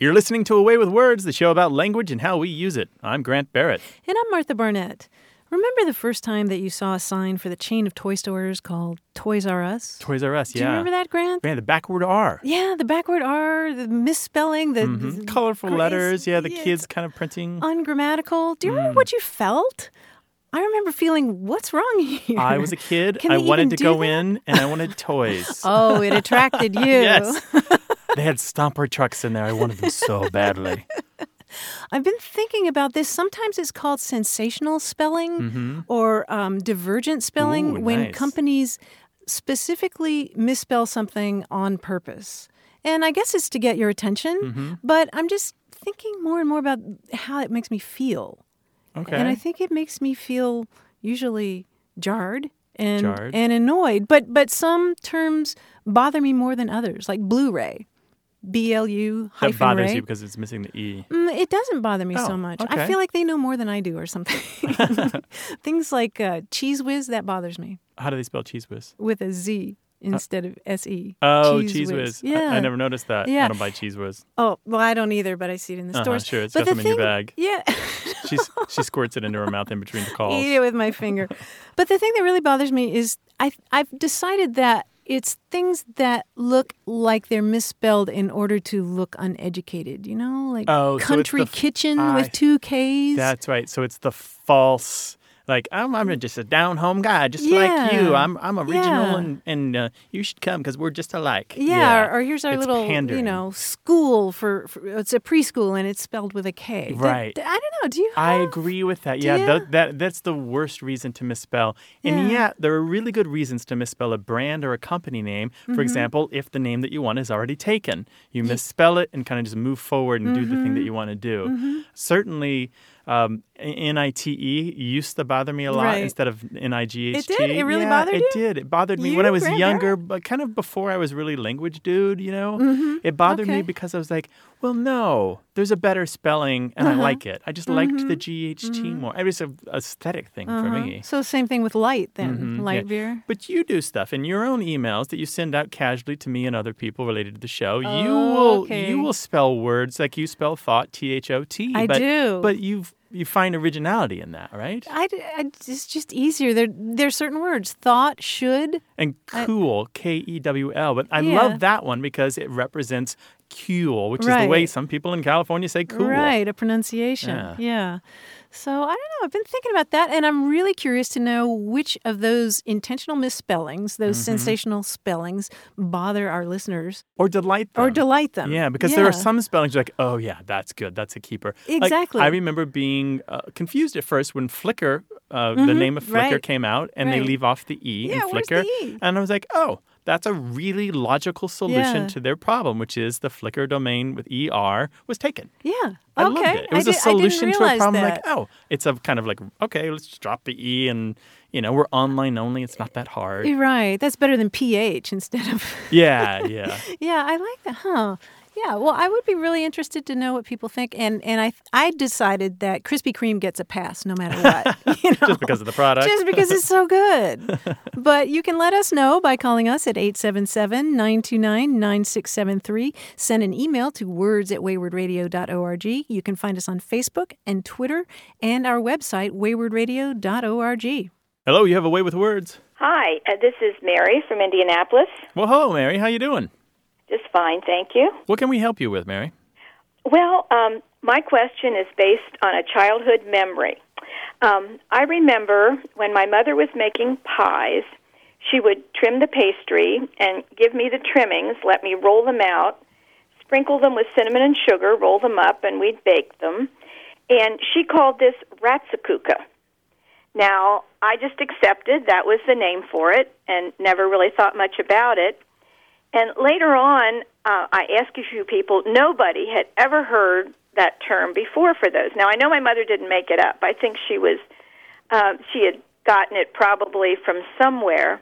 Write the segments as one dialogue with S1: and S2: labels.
S1: You're listening to A Way with Words, the show about language and how we use it. I'm Grant Barrett.
S2: And I'm Martha Barnette. Remember the first time that you saw a sign for the chain of toy stores called Toys R Us?
S1: Toys R Us, yeah.
S2: Do you remember that, Grant?
S1: Man, the backward R.
S2: Yeah, the backward R, the misspelling, the,
S1: Mhm.
S2: the
S1: Colorful letters, yeah, the
S2: yeah,
S1: kids kind of printing.
S2: Ungrammatical. Do you
S1: Mm.
S2: remember what you felt? I remember feeling, what's wrong here?
S1: I was a kid. I wanted to go
S2: that?
S1: in and I wanted toys.
S2: Oh, it attracted you.
S1: Yes. they had stomper trucks in there. I wanted them so badly.
S2: I've been thinking about this. Sometimes it's called sensational spelling or um, divergent spelling
S1: Ooh,
S2: when
S1: nice.
S2: companies specifically misspell something on purpose. And I guess it's to get your attention,
S1: Mm-hmm.
S2: but I'm just thinking more and more about how it makes me feel.
S1: Okay.
S2: And I think it makes me feel usually jarred and
S1: Jarred.
S2: and annoyed. But but some terms bother me more than others, like Blu-ray. B L U
S1: that
S2: hyphen
S1: bothers
S2: ray.
S1: you because it's missing the E.
S2: Mm, it doesn't bother me
S1: Oh,
S2: so much.
S1: okay.
S2: I feel like they know more than I do or something. Things like uh, Cheez Whiz, that bothers me
S1: How do they spell Cheez Whiz?
S2: with a Z instead of S E.
S1: Oh, cheese, whiz. I-
S2: Yeah.
S1: I, never noticed that. I don't buy Cheez Whiz.
S2: Oh, well, I don't either, but I see it in the
S1: Uh-huh,
S2: stores.
S1: sure, it's
S2: but
S1: got
S2: the
S1: them in your bag.
S2: Yeah.
S1: She's, she squirts it into her mouth in between the calls.
S2: Eat it with my finger. But the thing that really bothers me is I I've decided that it's things that look like they're misspelled in order to look uneducated. You know, like
S1: Oh,
S2: country
S1: f-
S2: kitchen with two K's.
S1: That's right. So it's the false. Like I'm, I'm just a down home guy, just like you. I'm, I'm original,
S2: Yeah.
S1: and and uh, you should come because we're just alike.
S2: Yeah, Or, or here's our
S1: It's
S2: little,
S1: pandering.
S2: you know, school for, for it's a preschool and it's spelled with a K.
S1: Right.
S2: I don't know. Do you?
S1: I agree with that. Yeah,
S2: ya?
S1: that, that that's the worst reason to misspell. And
S2: Yeah.
S1: yeah, there are really good reasons to misspell a brand or a company name. For
S2: Mm-hmm.
S1: example, if the name that you want is already taken, you misspell it and kind of just move forward and do the
S2: Mm-hmm.
S1: thing that you want to do. Certainly, um, N I T E used to bother me a lot
S2: Right.
S1: instead of N I G H T.
S2: It did? It really
S1: yeah,
S2: bothered
S1: it
S2: you?
S1: did. It bothered me
S2: You,
S1: when I was younger, but kind of before I was really language dude. You know, it bothered me
S2: Mm-hmm.
S1: Because I was like, well, no, there's a better spelling, and
S2: Uh-huh.
S1: I like it. I just liked
S2: Mm-hmm.
S1: the GHT more. It was an aesthetic thing for
S2: Uh-huh.
S1: me.
S2: So same thing with light then,
S1: Mhm,
S2: light
S1: yeah.
S2: beer.
S1: But you do stuff in your own emails that you send out casually to me and other people related to the show. you
S2: Oh,
S1: will
S2: okay.
S1: you will spell words like you spell thought T H O T.
S2: I
S1: but,
S2: do.
S1: But you you find originality in that, right?
S2: I, I- it's just easier. There, there are certain words. Thought, should.
S1: And cool, K E W L. But I
S2: Yeah.
S1: love that one because it represents cool, which is the way some people in California say cool.
S2: Right, a pronunciation.
S1: Yeah.
S2: Yeah. So I don't know. I've been thinking about that, and I'm really curious to know which of those intentional misspellings, those
S1: Mm-hmm.
S2: sensational spellings, bother our listeners
S1: Or delight them.
S2: or delight them.
S1: Yeah, because there are some spellings like, oh yeah, that's good, that's a keeper. Like,
S2: Exactly.
S1: I remember being uh, confused at first when Flickr, uh, the name of Flickr
S2: Mm-hmm. right.
S1: came out, and they leave off the e
S2: Yeah,
S1: in Flickr,
S2: the E?
S1: and I was like, oh, that's a really logical solution
S2: Yeah.
S1: to their problem, which is the Flickr domain with er was taken.
S2: Yeah.
S1: I
S2: okay.
S1: loved it. It was
S2: I
S1: a solution to a problem.
S2: that.
S1: Like, oh, it's a kind of like, okay, let's just drop the e, and you know, we're online only. It's not that hard.
S2: Right. That's better than pH instead of.
S1: yeah, yeah.
S2: yeah, I like that. Huh. Yeah. Well, I would be really interested to know what people think, and and I I decided that Krispy Kreme gets a pass no matter what. you know?
S1: Just because of the product.
S2: Just because it's so good. but you can let us know by calling us at 877 929 9673. Send an email to words at waywordradio.org. You can find us on Facebook and Twitter and our website, waywordradio.org.
S1: Hello, you have a way with words.
S3: Hi, uh, this is Mary from Indianapolis.
S1: Well, hello, Mary. How you doing?
S3: Just fine, thank you.
S1: What can we help you with, Mary?
S3: Well, um, my question is based on a childhood memory. Um, I remember when my mother was making pies, she would trim the pastry and give me the trimmings, let me roll them out, sprinkle them with cinnamon and sugar, roll them up, and we'd bake them. And she called this ratsakuka. Now, I just accepted that was the name for it and never really thought much about it. And later on, uh, I asked a few people. Nobody had ever heard that term before for those. Now I know my mother didn't make it up. I think she was uh, she had gotten it probably from somewhere.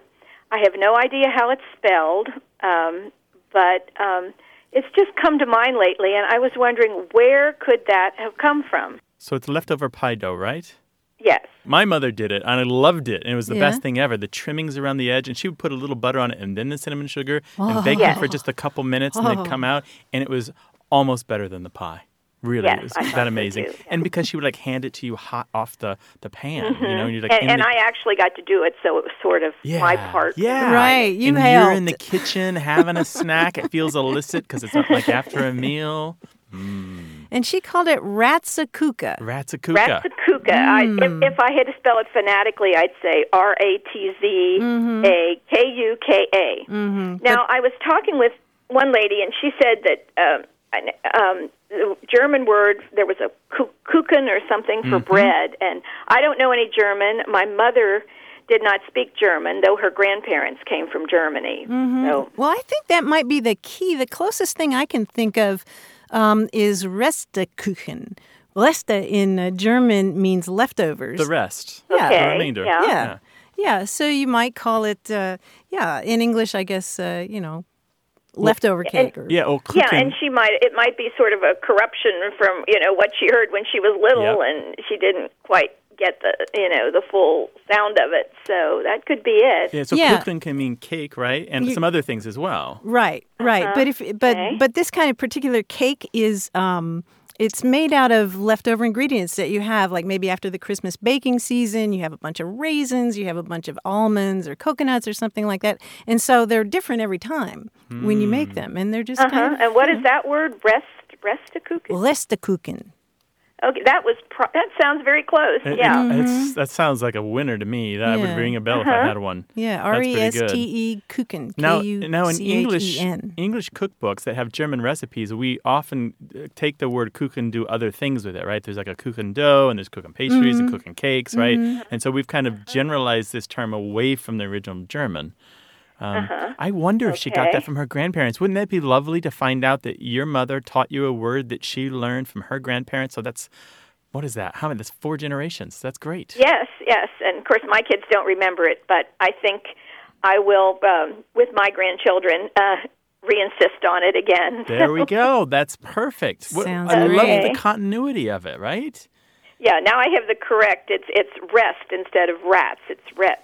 S3: I have no idea how it's spelled, um, but um, it's just come to mind lately, and I was wondering where could that have come from?
S1: So it's leftover pie dough, right?
S3: Yes.
S1: My mother did it, and I loved it, and it was the
S2: Yeah.
S1: best thing ever. The trimmings around the edge, and she would put a little butter on it, and then the cinnamon sugar,
S2: Oh.
S1: and bake
S3: Yes.
S1: it for just a couple minutes, and they'd oh. come out, and it was almost better than the pie. Really,
S3: Yes,
S1: it was
S3: I
S1: that amazing.
S3: too.
S1: And because she would like hand it to you hot off the the pan, you know, mm-hmm. and you're like,
S3: And, and
S1: the,
S3: I actually got to do it, so it was sort of
S1: yeah,
S3: my part.
S1: Yeah,
S2: Right, you
S1: and you're in the kitchen having a snack. It feels illicit because it's not like after a meal. Mm.
S2: And she called it Ratsakuka.
S1: Ratsakuka.
S3: Ratsakuka. I, if, hmm. if I had to spell it phonetically, I'd say R A T Z mm-hmm. A K U K A. Mm-hmm. Now, I was talking with one lady, and she said that um, um, the German word there was a ku- kuchen or something for mm-hmm. bread, and I don't know any German. My mother did not speak German, though her grandparents came from Germany. So
S2: Well, I think that might be the key. The closest thing I can think of um, is Restekuchen. Reste in uh, German means leftovers.
S1: The rest.
S2: Yeah.
S1: The remainder.
S3: yeah.
S2: yeah. Yeah. So you might call it, uh, yeah, in English, I guess, uh, you know, leftover cake. Or,
S1: Yeah, oh,
S3: Yeah, and she might it might be sort of a corruption from you know what she heard when she was little,
S1: Yep.
S3: and she didn't quite get the you know the full sound of it. So that could be it.
S1: Yeah, so
S2: Yeah.
S1: kuchen can mean cake, right? And
S2: You-
S1: some other things as well.
S2: Right, right. But if but
S3: okay.
S2: but this kind of particular cake is um it's made out of leftover ingredients that you have like maybe after the Christmas baking season, you have a bunch of raisins, you have a bunch of almonds or coconuts or something like that. And so they're different every time when you make them and they're just
S3: Uh-huh.
S2: kind of
S3: And what is that word? Rest restakuchen.
S2: Restekuchen.
S3: Okay, that was pro- that sounds very close.
S1: It-
S3: yeah.
S1: it- it's- that sounds like a winner to me. That would ring a bell if I had one.
S2: Yeah,
S1: That's
S2: R
S1: pretty
S2: E S
S1: good.
S2: T E Kuchen.
S1: Now, now in
S2: C H
S1: English English cookbooks that have German recipes, we often uh, take the word kuchen, do other things with it, right? There's like a kuchen dough, and there's kuchen pastries
S2: Mm-hmm.
S1: and kuchen cakes, right? And so we've kind of generalized this term away from the original German. Um, I wonder if she got that from her grandparents. Wouldn't that be lovely to find out that your mother taught you a word that she learned from her grandparents? So that's what is that? How many? That's four generations. That's great.
S3: Yes, yes, and of course my kids don't remember it, but I think I will, um, with my grandchildren, uh, re-insist on it again.
S1: There we go. That's perfect. What-
S2: Sounds
S1: I love the continuity of it, right?
S3: Yeah, now I have the correct. It's it's rest instead of rats. It's rets.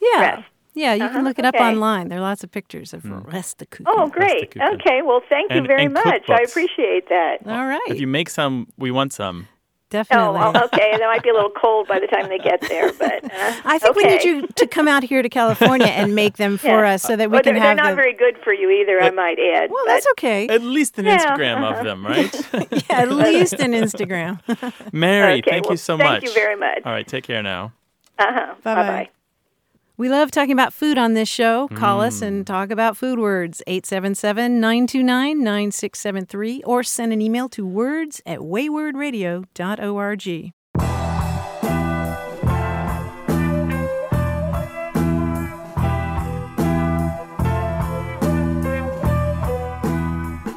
S2: Yeah.
S3: Rest.
S2: Yeah, you can look it up
S3: okay.
S2: online. There are lots of pictures of Restekuchen.
S3: Oh, great.
S1: Restakuchen.
S3: Okay, well, thank you
S1: And-
S3: very
S1: and
S3: much. I appreciate that.
S2: All right.
S1: If you make some, we want some.
S3: Oh,
S2: Definitely.
S3: well, okay. They might be a little cold by the time they get there, but uh,
S2: I think we need you to come out here to California and make them for
S3: Yeah.
S2: us so that we
S3: Well,
S2: can
S3: they're,
S2: have
S3: they're not
S2: the
S3: very good for you either. I might add.
S2: Well, that's okay.
S1: At least an
S3: Yeah,
S1: Instagram
S3: uh-huh.
S1: of them, right?
S2: yeah, at least an Instagram.
S1: Mary,
S3: Okay,
S1: thank
S3: well,
S1: you so much.
S3: thank you very much.
S1: All right, take care now.
S3: Uh-huh.
S2: Bye-bye.
S3: Bye-bye.
S2: We love talking about food on this show. Call us
S1: Mm.
S2: and talk about food words. 877 929 9673 or send an email to words at waywordradio.org.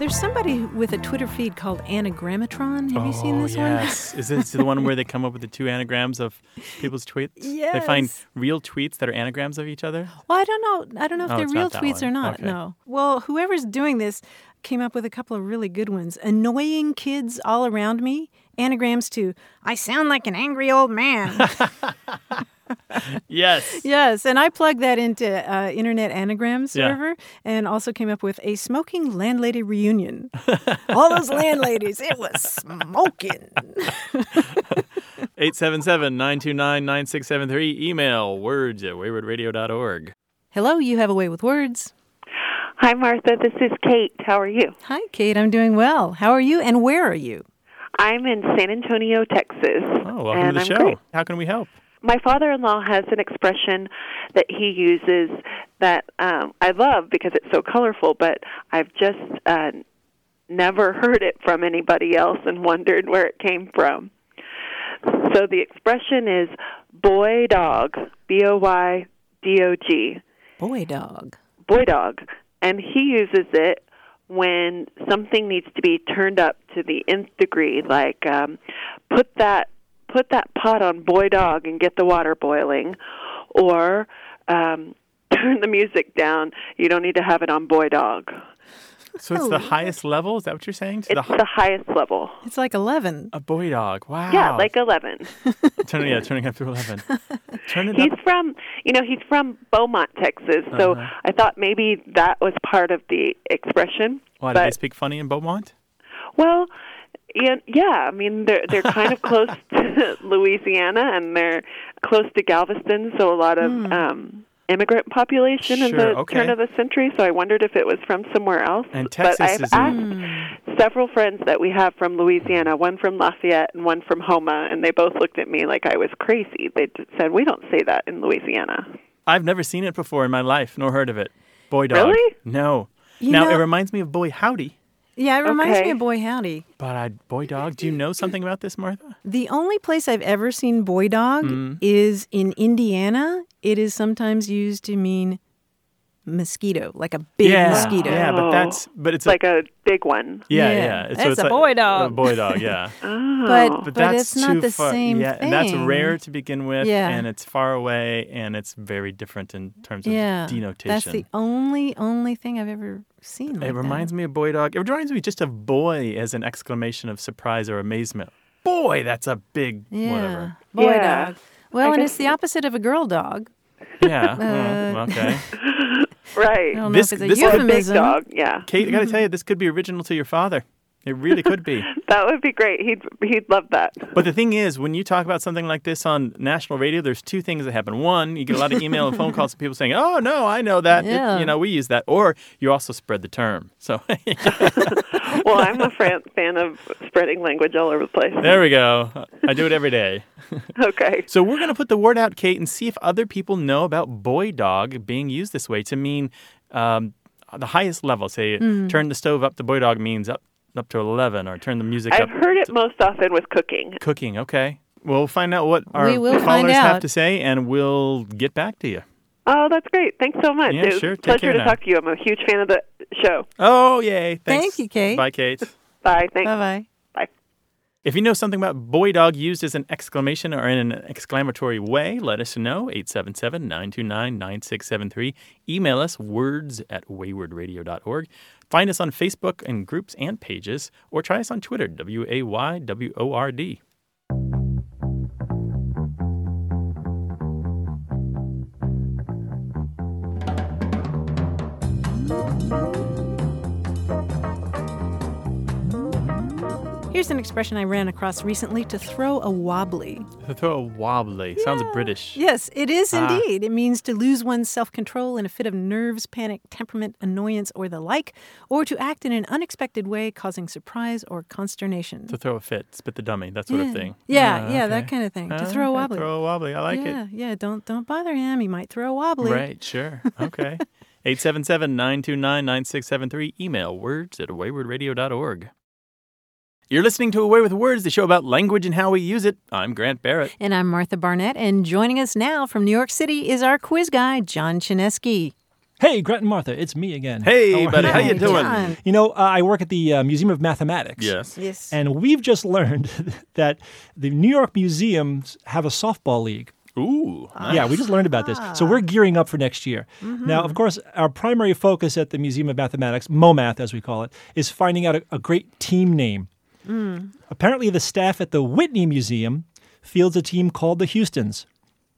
S2: There's somebody with a Twitter feed called Anagramatron. Have you seen
S1: oh,
S2: this one?
S1: Oh, yes. Is this the one where they come up with the two anagrams of people's tweets? Yes. They find real tweets that are anagrams of each other?
S2: Well, I don't know. I don't know if
S1: Oh,
S2: they're real tweets or not.
S1: Okay.
S2: No. Well, whoever's doing this came up with a couple of really good ones. Annoying kids all around me. Anagrams to I sound like an angry old man.
S1: Yes.
S2: yes, and I plugged that into uh, Internet Anagram
S1: Yeah.
S2: server, and also came up with a smoking landlady reunion. all those landladies, it was smoking.
S1: 877-929-9673. Email words at waywordradio.org.
S2: Hello, you have a way with words.
S4: Hi, Martha. This is Kate. How are you?
S2: Hi, Kate. I'm doing well. How are you? And where are you?
S4: I'm in San Antonio, Texas.
S1: Oh, welcome
S4: and
S1: to the
S4: I'm
S1: show.
S4: great.
S1: How can we help?
S4: My father-in-law has an expression that he uses that um, I love because it's so colorful, but I've just uh, never heard it from anybody else and wondered where it came from. So the expression is boy dog, B O Y D O G,
S2: Boy dog.
S4: boy dog. and he uses it when something needs to be turned up to the nth degree, like um, put that put that pot on boy dog and get the water boiling, or um, turn the music down. You don't need to have it on boy dog.
S1: So it's the highest level. Is that what you're saying? To
S4: It's
S1: the,
S4: the highest level.
S2: It's like 11.
S1: a boy dog. Wow.
S4: Yeah, like 11.
S1: turning yeah, turning up to eleven. Turn it
S4: He's
S1: up.
S4: from, you know, he's from Beaumont, Texas. So
S1: Uh-huh.
S4: I thought maybe that was part of the expression.
S1: Why do they speak funny in Beaumont?
S4: Well, yeah, yeah. I mean, they're they're kind of close to Louisiana, and they're close to Galveston, so a lot of um, immigrant population in the
S1: okay.
S4: turn of the century. So I wondered if it was from somewhere else.
S1: And
S4: but
S1: Texas
S4: I've
S1: is in-
S4: asked several friends that we have from Louisiana, one from Lafayette and one from Houma, and they both looked at me like I was crazy. They said, "We don't say that in Louisiana."
S1: I've never seen it before in my life, nor heard of it. Boy dog.
S4: Really?
S1: No.
S2: You
S1: now
S2: know-
S1: it reminds me of boy howdy,
S2: Yeah, it reminds me of Boy Howdy.
S1: but I boy dog. Do you know something about this, Martha?
S2: The only place I've ever seen boy dog
S1: Mm.
S2: is in Indiana. It is sometimes used to mean mosquito, like a big
S1: yeah,
S2: mosquito.
S1: Yeah, but
S4: Oh.
S1: that's but it's
S4: It's like a big one.
S1: yeah,
S2: Yeah.
S1: yeah.
S2: That's
S1: it's
S2: a
S1: like-
S2: boy dog.
S1: A boy dog, yeah.
S4: Oh.
S2: But,
S1: But
S2: but,
S1: that's
S2: it's not the
S1: far.
S2: same
S1: yeah,
S2: thing.
S1: and that's rare to begin with,
S2: Yeah.
S1: and it's far away, and it's very different in terms of
S2: Yeah,
S1: denotation.
S2: that's the only only thing I've ever seen. Like
S1: it reminds me of boy dog. It reminds me just of boy as an exclamation of surprise or amazement. Boy, that's a big
S2: Yeah,
S1: whatever.
S2: boy
S4: Yeah.
S2: dog. Well,
S4: I
S2: and
S4: guess-
S2: it's the opposite of a girl dog.
S1: Yeah.
S2: Uh,
S1: oh, okay.
S4: Right.
S2: I don't
S1: This-
S2: know if it's a
S1: this-
S4: Or a big dog. Yeah.
S1: Kate, I got to mm-hmm. tell you, this could be original to your father. It really could be.
S4: That would be great. He'd he'd love that.
S1: But the thing is, when you talk about something like this on national radio, there's two things that happen. One, you get a lot of email and phone calls from people saying, "Oh no, I know that. It- you know, we use that." Or you also spread the term. So
S4: well, I'm a fan, fan of spreading language all over the place.
S1: there we go. I do it every day.
S4: Okay.
S1: So we're going to put the word out, Kate, and see if other people know about boy dog being used this way to mean um, the highest level. Say,
S2: Mm.
S1: turn the stove up to boy dog means up up to eleven, or turn the music
S4: I've
S1: up.
S4: heard it most often with cooking.
S1: Cooking. Okay. We'll find out what our callers have to say, and we'll get back to you.
S4: Oh, that's great. Thanks so much.
S1: Yeah, sure.
S4: a
S1: Take
S4: pleasure
S1: care
S4: to
S1: now.
S4: talk to you. I'm a huge fan of the show.
S1: Oh, yay. Thanks.
S2: Thank you, Kate.
S1: Bye, Kate.
S4: Bye. Thanks.
S2: Bye bye.
S4: Bye.
S1: If you know something about boy dog used as an exclamation or in an exclamatory way, let us know. 877 929 9673. Email us words at waywordradio.org. Find us on Facebook and groups and pages, or try us on Twitter, W A Y W O R D.
S2: Here's an expression I ran across recently to throw a wobbly.
S1: To throw a wobbly. Sounds British.
S2: Yes, it is
S1: Ah.
S2: indeed. It means to lose one's self control in a fit of nerves, panic, temperament, annoyance, or the like, or to act in an unexpected way, causing surprise or consternation.
S1: To throw a fit, spit the dummy, that sort
S2: yeah.
S1: of thing.
S2: Yeah,
S1: Ah,
S2: yeah, that kind of thing. To
S1: Ah,
S2: throw a wobbly.
S1: Throw a wobbly. I like it.
S2: yeah, yeah. Don't don't bother him. He might throw a wobbly.
S1: Right, sure. Okay. 877 929 9673. Email words at waywordradio.org. You're listening to A Way with Words, the show about language and how we use it. I'm Grant Barrett.
S2: And I'm Martha Barnette, and joining us now from New York City is our quiz guy, John Chaneski.
S5: Hey, Grant and Martha, it's me again.
S1: Hey,
S5: are
S1: buddy, how you doing?
S2: John.
S5: You know, uh, I work at the uh, Museum of Mathematics.
S1: Yes.
S2: Yes.
S5: And we've just learned that the New York museums have a softball league.
S1: Ooh.
S5: Yeah, we just learned about this. So we're gearing up for next year. Now, of course, our primary focus at the Museum of Mathematics, MoMath as we call it, is finding out a, a great team name. Mm. Apparently, the staff at the Whitney Museum fields a team called the Houstons.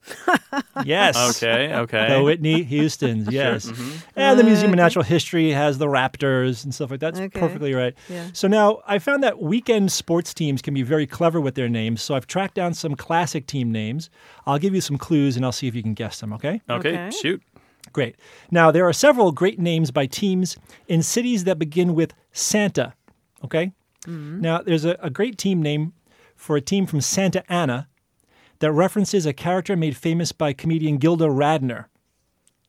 S5: yes.
S1: Okay, okay.
S5: The Whitney Houstons, yes. Mm-hmm. And the Museum of uh, Natural History has the Raptors and stuff like that. That's
S2: Okay.
S5: perfectly right.
S2: Yeah.
S5: So now I found that weekend sports teams can be very clever with their names. So I've tracked down some classic team names. I'll give you some clues and I'll see if you can guess them, okay?
S1: okay,
S2: Okay.
S1: shoot.
S5: Great. Now, there are several great names by teams in cities that begin with Santa, okay? Now, there's a, a great team name for a team from Santa Ana that references a character made famous by comedian Gilda Radner.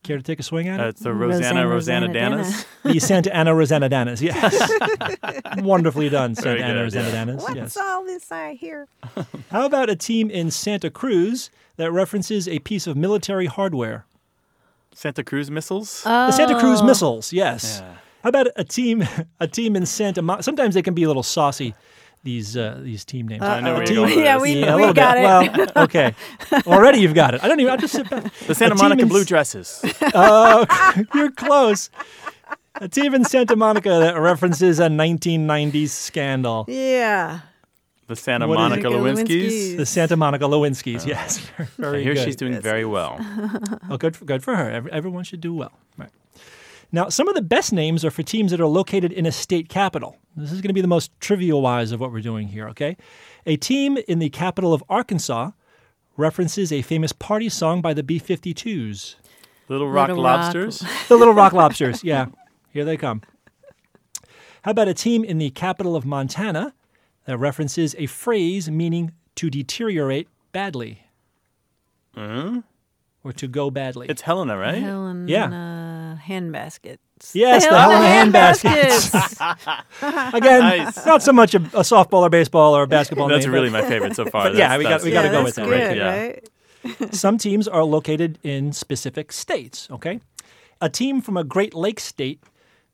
S5: Care to take a swing at
S1: Uh,
S5: it?
S1: it's the Rosanna Rosanna,
S2: Rosanna
S1: Danas.
S5: the Santa Ana Rosanna Danas, yes. Wonderfully done, Santa
S1: Very
S5: Ana
S1: good,
S5: Rosanna
S1: yeah.
S5: Danas, yes.
S2: all this I hear?
S5: How about a team in Santa Cruz that references a piece of military hardware?
S1: Santa Cruz missiles.
S5: The Santa
S2: Oh.
S5: Cruz missiles, yes.
S1: Yeah.
S5: How about a team? A team in Santa Monica. Sometimes they can be a little saucy. These uh, these team names.
S1: I know where
S5: A
S1: you're
S5: team-
S1: going
S2: Yeah, we-
S5: yeah, a
S2: we
S5: little
S2: got
S5: bit.
S2: it.
S5: Well, okay. Already you've got it. I don't even. I'll just sit back.
S1: the Santa Monica
S5: in
S1: blue dresses.
S5: Oh, you're close. A team in Santa Monica that references a 1990s scandal.
S2: Yeah.
S1: The Santa
S5: What is
S1: Monica
S2: it?
S1: Lewinsky's.
S5: The Santa Monica Lewinsky's. Yes, very
S1: I hear
S5: good.
S1: she's doing very well.
S5: Oh, good for, good for her. Every, everyone should do well. Right. Now, some of the best names are for teams that are located in a state capital. This is going to be the most trivial wise of what we're doing here, okay? A team in the capital of Arkansas references a famous party song by the B 52s.
S1: Little Rock
S2: Little Rock.
S1: Lobsters.
S5: The Little Rock Lobsters. Yeah, here they come. How about a team in the capital of Montana that references a phrase meaning to deteriorate badly hmm? or to go badly?
S1: It's Helena, right?
S2: Helen
S5: Yeah.
S2: Hand baskets.
S5: Yes, the Helena hand baskets. Again,
S1: Nice.
S5: not so much a, a softball or baseball or a basketball.
S1: That's
S5: name,
S1: really
S5: but
S1: my favorite so far.
S5: Yeah, we got- we gotta
S2: yeah,
S5: go with that,
S2: Good,
S1: Yeah.
S2: right?
S5: some teams are located in specific states. Okay, a team from a Great Lakes state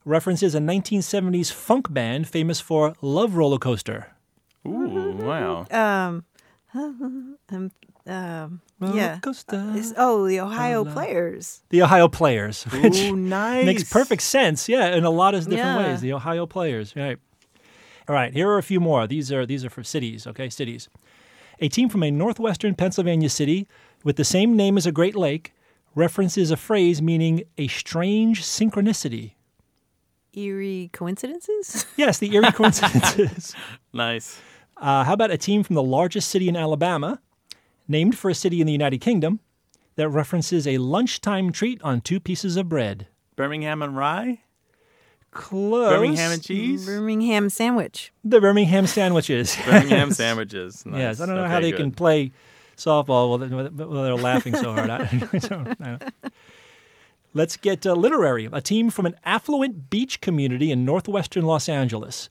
S5: references a 1970s funk band famous for "Love Roller Coaster."
S1: Ooh, wow.
S2: Um, um, um, yeah.
S5: Coaster.
S2: It's- oh, the Ohio Players.
S5: The Ohio Players, which
S1: Ooh, nice.
S5: makes perfect sense. Yeah, in a lot of different
S2: Yeah.
S5: ways. The Ohio Players, right? All right, here are a few more. These are these are for cities. Okay, cities. A team from a northwestern Pennsylvania city with the same name as a Great Lake references a phrase meaning a strange synchronicity.
S2: Eerie coincidences?
S5: Yes, the eerie coincidences.
S1: Nice.
S5: Uh, how about a team from the largest city in Alabama, named for a city in the United Kingdom, that references a lunchtime treat on two pieces of bread?
S1: Birmingham and Rye?
S5: Close.
S1: Birmingham and cheese?
S2: Birmingham sandwich.
S5: The Birmingham sandwiches.
S1: Birmingham sandwiches. Nice.
S5: Yes, I don't know
S1: Okay,
S5: how they
S1: good.
S5: can play softball while they're, laughing so hard. I don't know. Let's get uh, literary. A team from an affluent beach community in northwestern Los Angeles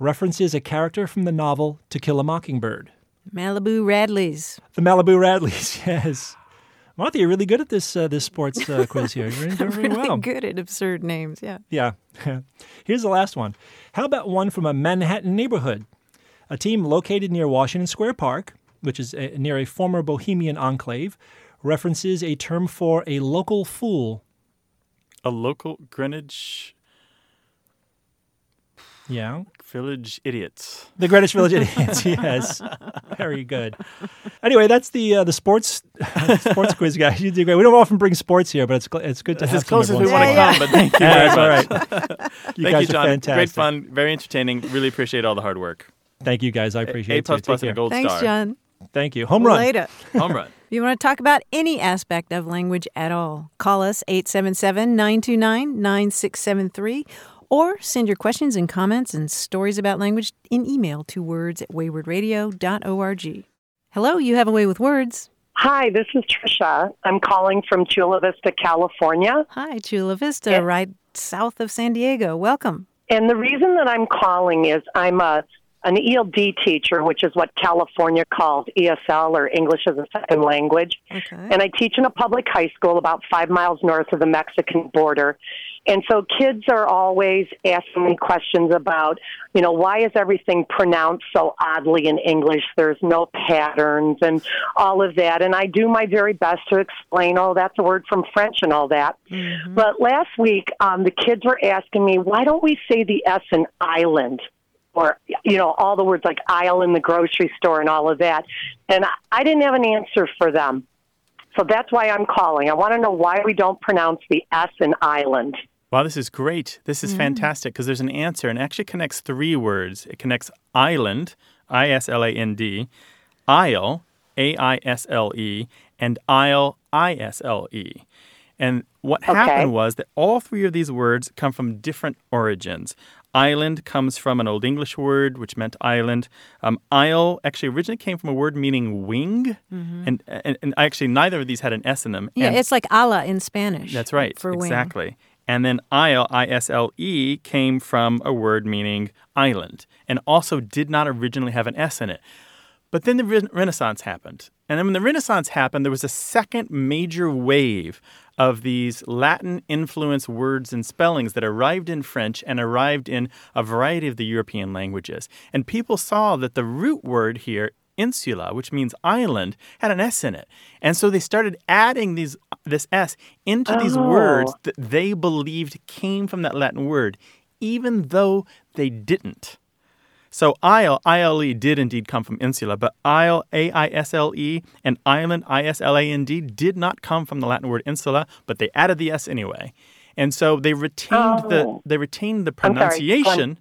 S5: references a character from the novel To Kill a Mockingbird.
S2: Malibu Radleys.
S5: The Malibu Radleys, yes. Martha, you're really good at this uh, this sports uh, quiz here. You're doing really
S2: Really
S5: well.
S2: good at absurd names, yeah.
S5: Yeah. Here's the last one. How about one from a Manhattan neighborhood? A team located near Washington Square Park, which is uh near a former Bohemian enclave, references a term for a local fool.
S1: A local Greenwich
S5: Yeah.
S1: Village idiots.
S5: The Greenwich Village Idiots. yes. Very good. Anyway, that's the uh, the sports sports quiz, guys. You do great. We don't often bring sports here, but it's cl- it's good to
S1: It's
S5: have
S1: as close as we want to
S5: in
S1: come, but thank you
S5: while.
S1: very
S5: Yeah,
S1: much.
S5: all right. You
S1: Thank
S5: guys
S1: you,
S5: are
S1: John.
S5: fantastic.
S1: Great fun, very entertaining. Really appreciate all the hard work.
S5: Thank you, guys. I appreciate
S1: A
S5: it.
S1: plus
S5: too.
S1: plus and a
S5: care.
S1: gold
S2: Thanks,
S1: star.
S2: John.
S5: Thank you. Home run.
S2: Later.
S1: Home run.
S2: If you want to talk about any aspect of language at all, call us 877 929 9673 or send your questions and comments and stories about language in email to words at waywordradio.org. Hello, you have a way with words.
S6: Hi, this is Trisha. I'm calling from Chula Vista, California.
S2: Hi, Chula Vista,
S6: Yeah.
S2: right south of San Diego. Welcome.
S6: And the reason that I'm calling is I'm a an ELD teacher, which is what California calls ESL or English as a Second Language.
S2: Okay.
S6: And I teach in a public high school about five miles north of the Mexican border. And so kids are always asking me questions about, you know, why is everything pronounced so oddly in English? There's no patterns and all of that. And I do my very best to explain, oh, that's a word from French and all that. But last week, um, the kids were asking me, why don't we say the S in island? Or, you know, all the words like aisle in the grocery store and all of that. And I, I didn't have an answer for them. So that's why I'm calling. I want to know why we don't pronounce the S in island.
S1: Wow, this is great. This is fantastic because there's an answer and it actually connects three words. It connects island, I S L A N D, isle, A I S L E, and isle, I S L E. And what
S6: Okay.
S1: happened was that all three of these words come from different origins. Island comes from an Old English word which meant island. Um, isle actually originally came from a word meaning wing, and, and and actually neither of these had an S in them.
S2: Yeah,
S1: And-
S2: it's like ala in Spanish.
S1: that's right.
S2: For wing.
S1: And then isle, I S L E, came from a word meaning island and also did not originally have an S in it. But then the re- Renaissance happened. And then when the Renaissance happened, there was a second major wave of these Latin influenced words and spellings that arrived in French and arrived in a variety of the European languages. And people saw that the root word here insula, which means island, had an S in it. And so they started adding these this S into these
S6: Oh.
S1: words that they believed came from that Latin word, even though they didn't. So isle, I-L-E, did indeed come from insula, but isle, A-I-S-L-E, and island, I-S-L-A-N-D, did not come from the Latin word insula, but they added the S anyway. And so they retained the
S6: Oh.
S1: they retained the pronunciation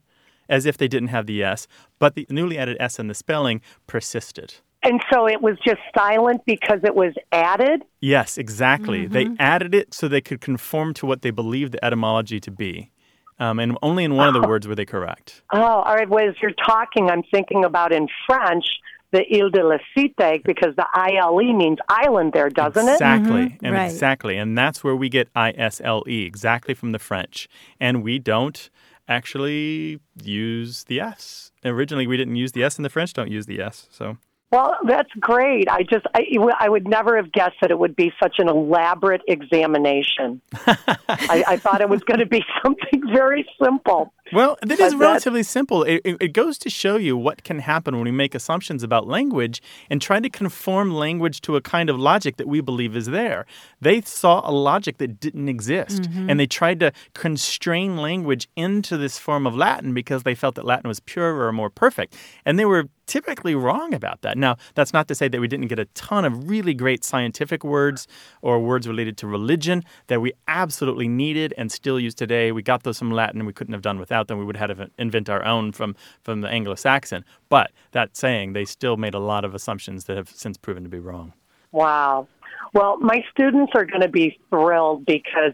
S1: as if they didn't have the S, but the newly added S in the spelling persisted.
S6: And so it was just silent because it was added.
S1: Yes, exactly. They
S6: Mm-hmm.
S1: added it so they could conform to what they believed the etymology to be. Um, and only in one of the words were they correct.
S6: Oh, all right. Well, as you're talking, I'm thinking about in French the Ile de la Cité because the ILE means island there, doesn't it?
S1: Exactly. And
S2: right.
S1: exactly. And that's where we get ISLE, exactly from the French. And we don't actually use the S. Originally, we didn't use the S, and the French don't use the S. So,
S6: Well, that's great. I just, I, I would never have guessed that it would be such an elaborate examination. I, I thought it was going to be something very simple.
S1: Well, that is relatively simple. It, it, goes to show you what can happen when we make assumptions about language and try to conform language to a kind of logic that we believe is there. They saw a logic that didn't exist, mm-hmm. and they tried to constrain language into this form of Latin because they felt that Latin was purer or more perfect. And they were typically wrong about that. Now, that's not to say that we didn't get a ton of really great scientific words or words related to religion that we absolutely needed and still use today. We got those from Latin and we couldn't have done without them. We would have had to invent our own from, from the Anglo Saxon. But that saying, they still made a lot of assumptions that have since proven to be wrong.
S6: Wow. Well, my students are going to be thrilled because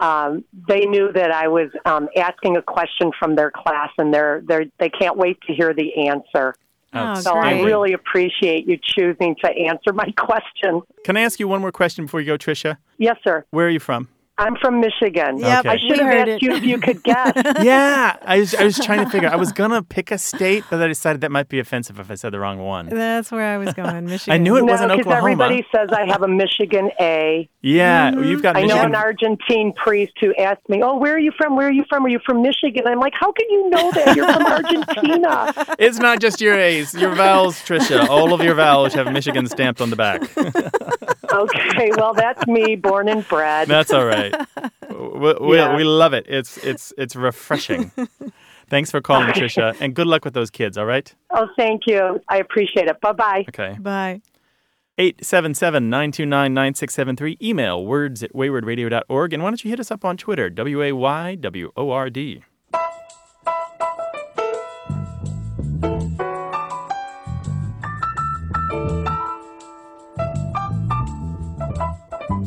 S6: um, they knew that I was um, asking a question from their class, and they're, they're they can't wait to hear the answer.
S2: Oh,
S6: So I really appreciate you choosing to answer my question.
S1: Can I ask you one more question before you go, Tricia?
S6: Yes, sir.
S1: Where are you from?
S6: I'm from Michigan.
S2: Yep,
S1: Okay.
S6: I should have asked
S2: it.
S6: you if you could guess.
S1: yeah, I was, I was trying to figure. I was gonna pick a state, but I decided that might be offensive if I said the wrong one.
S2: That's where I was going, Michigan.
S1: I knew it
S6: no,
S1: wasn't
S6: because
S1: Oklahoma.
S6: everybody says I have a Michigan A.
S1: Yeah, mm-hmm. you've got
S6: I know an Argentine priest who asked me, "Oh, where are you from? Where are you from? Are you from Michigan?" I'm like, "How can you know that? You're from Argentina."
S1: It's not just your A's, your vowels, Tricia. All of your vowels have Michigan stamped on the back.
S6: Okay, well, that's me, born and bred.
S1: That's all right. We, we,
S6: Yeah.
S1: we love it. It's it's it's refreshing. Thanks for calling, Tricia, and good luck with those kids. All right.
S6: Oh, thank you. I appreciate it. Bye bye.
S1: Okay.
S2: Bye.
S1: 877-929-9673. Email words at waywordradio.org. And why don't you hit us up on Twitter, W-A-Y-W-O-R-D.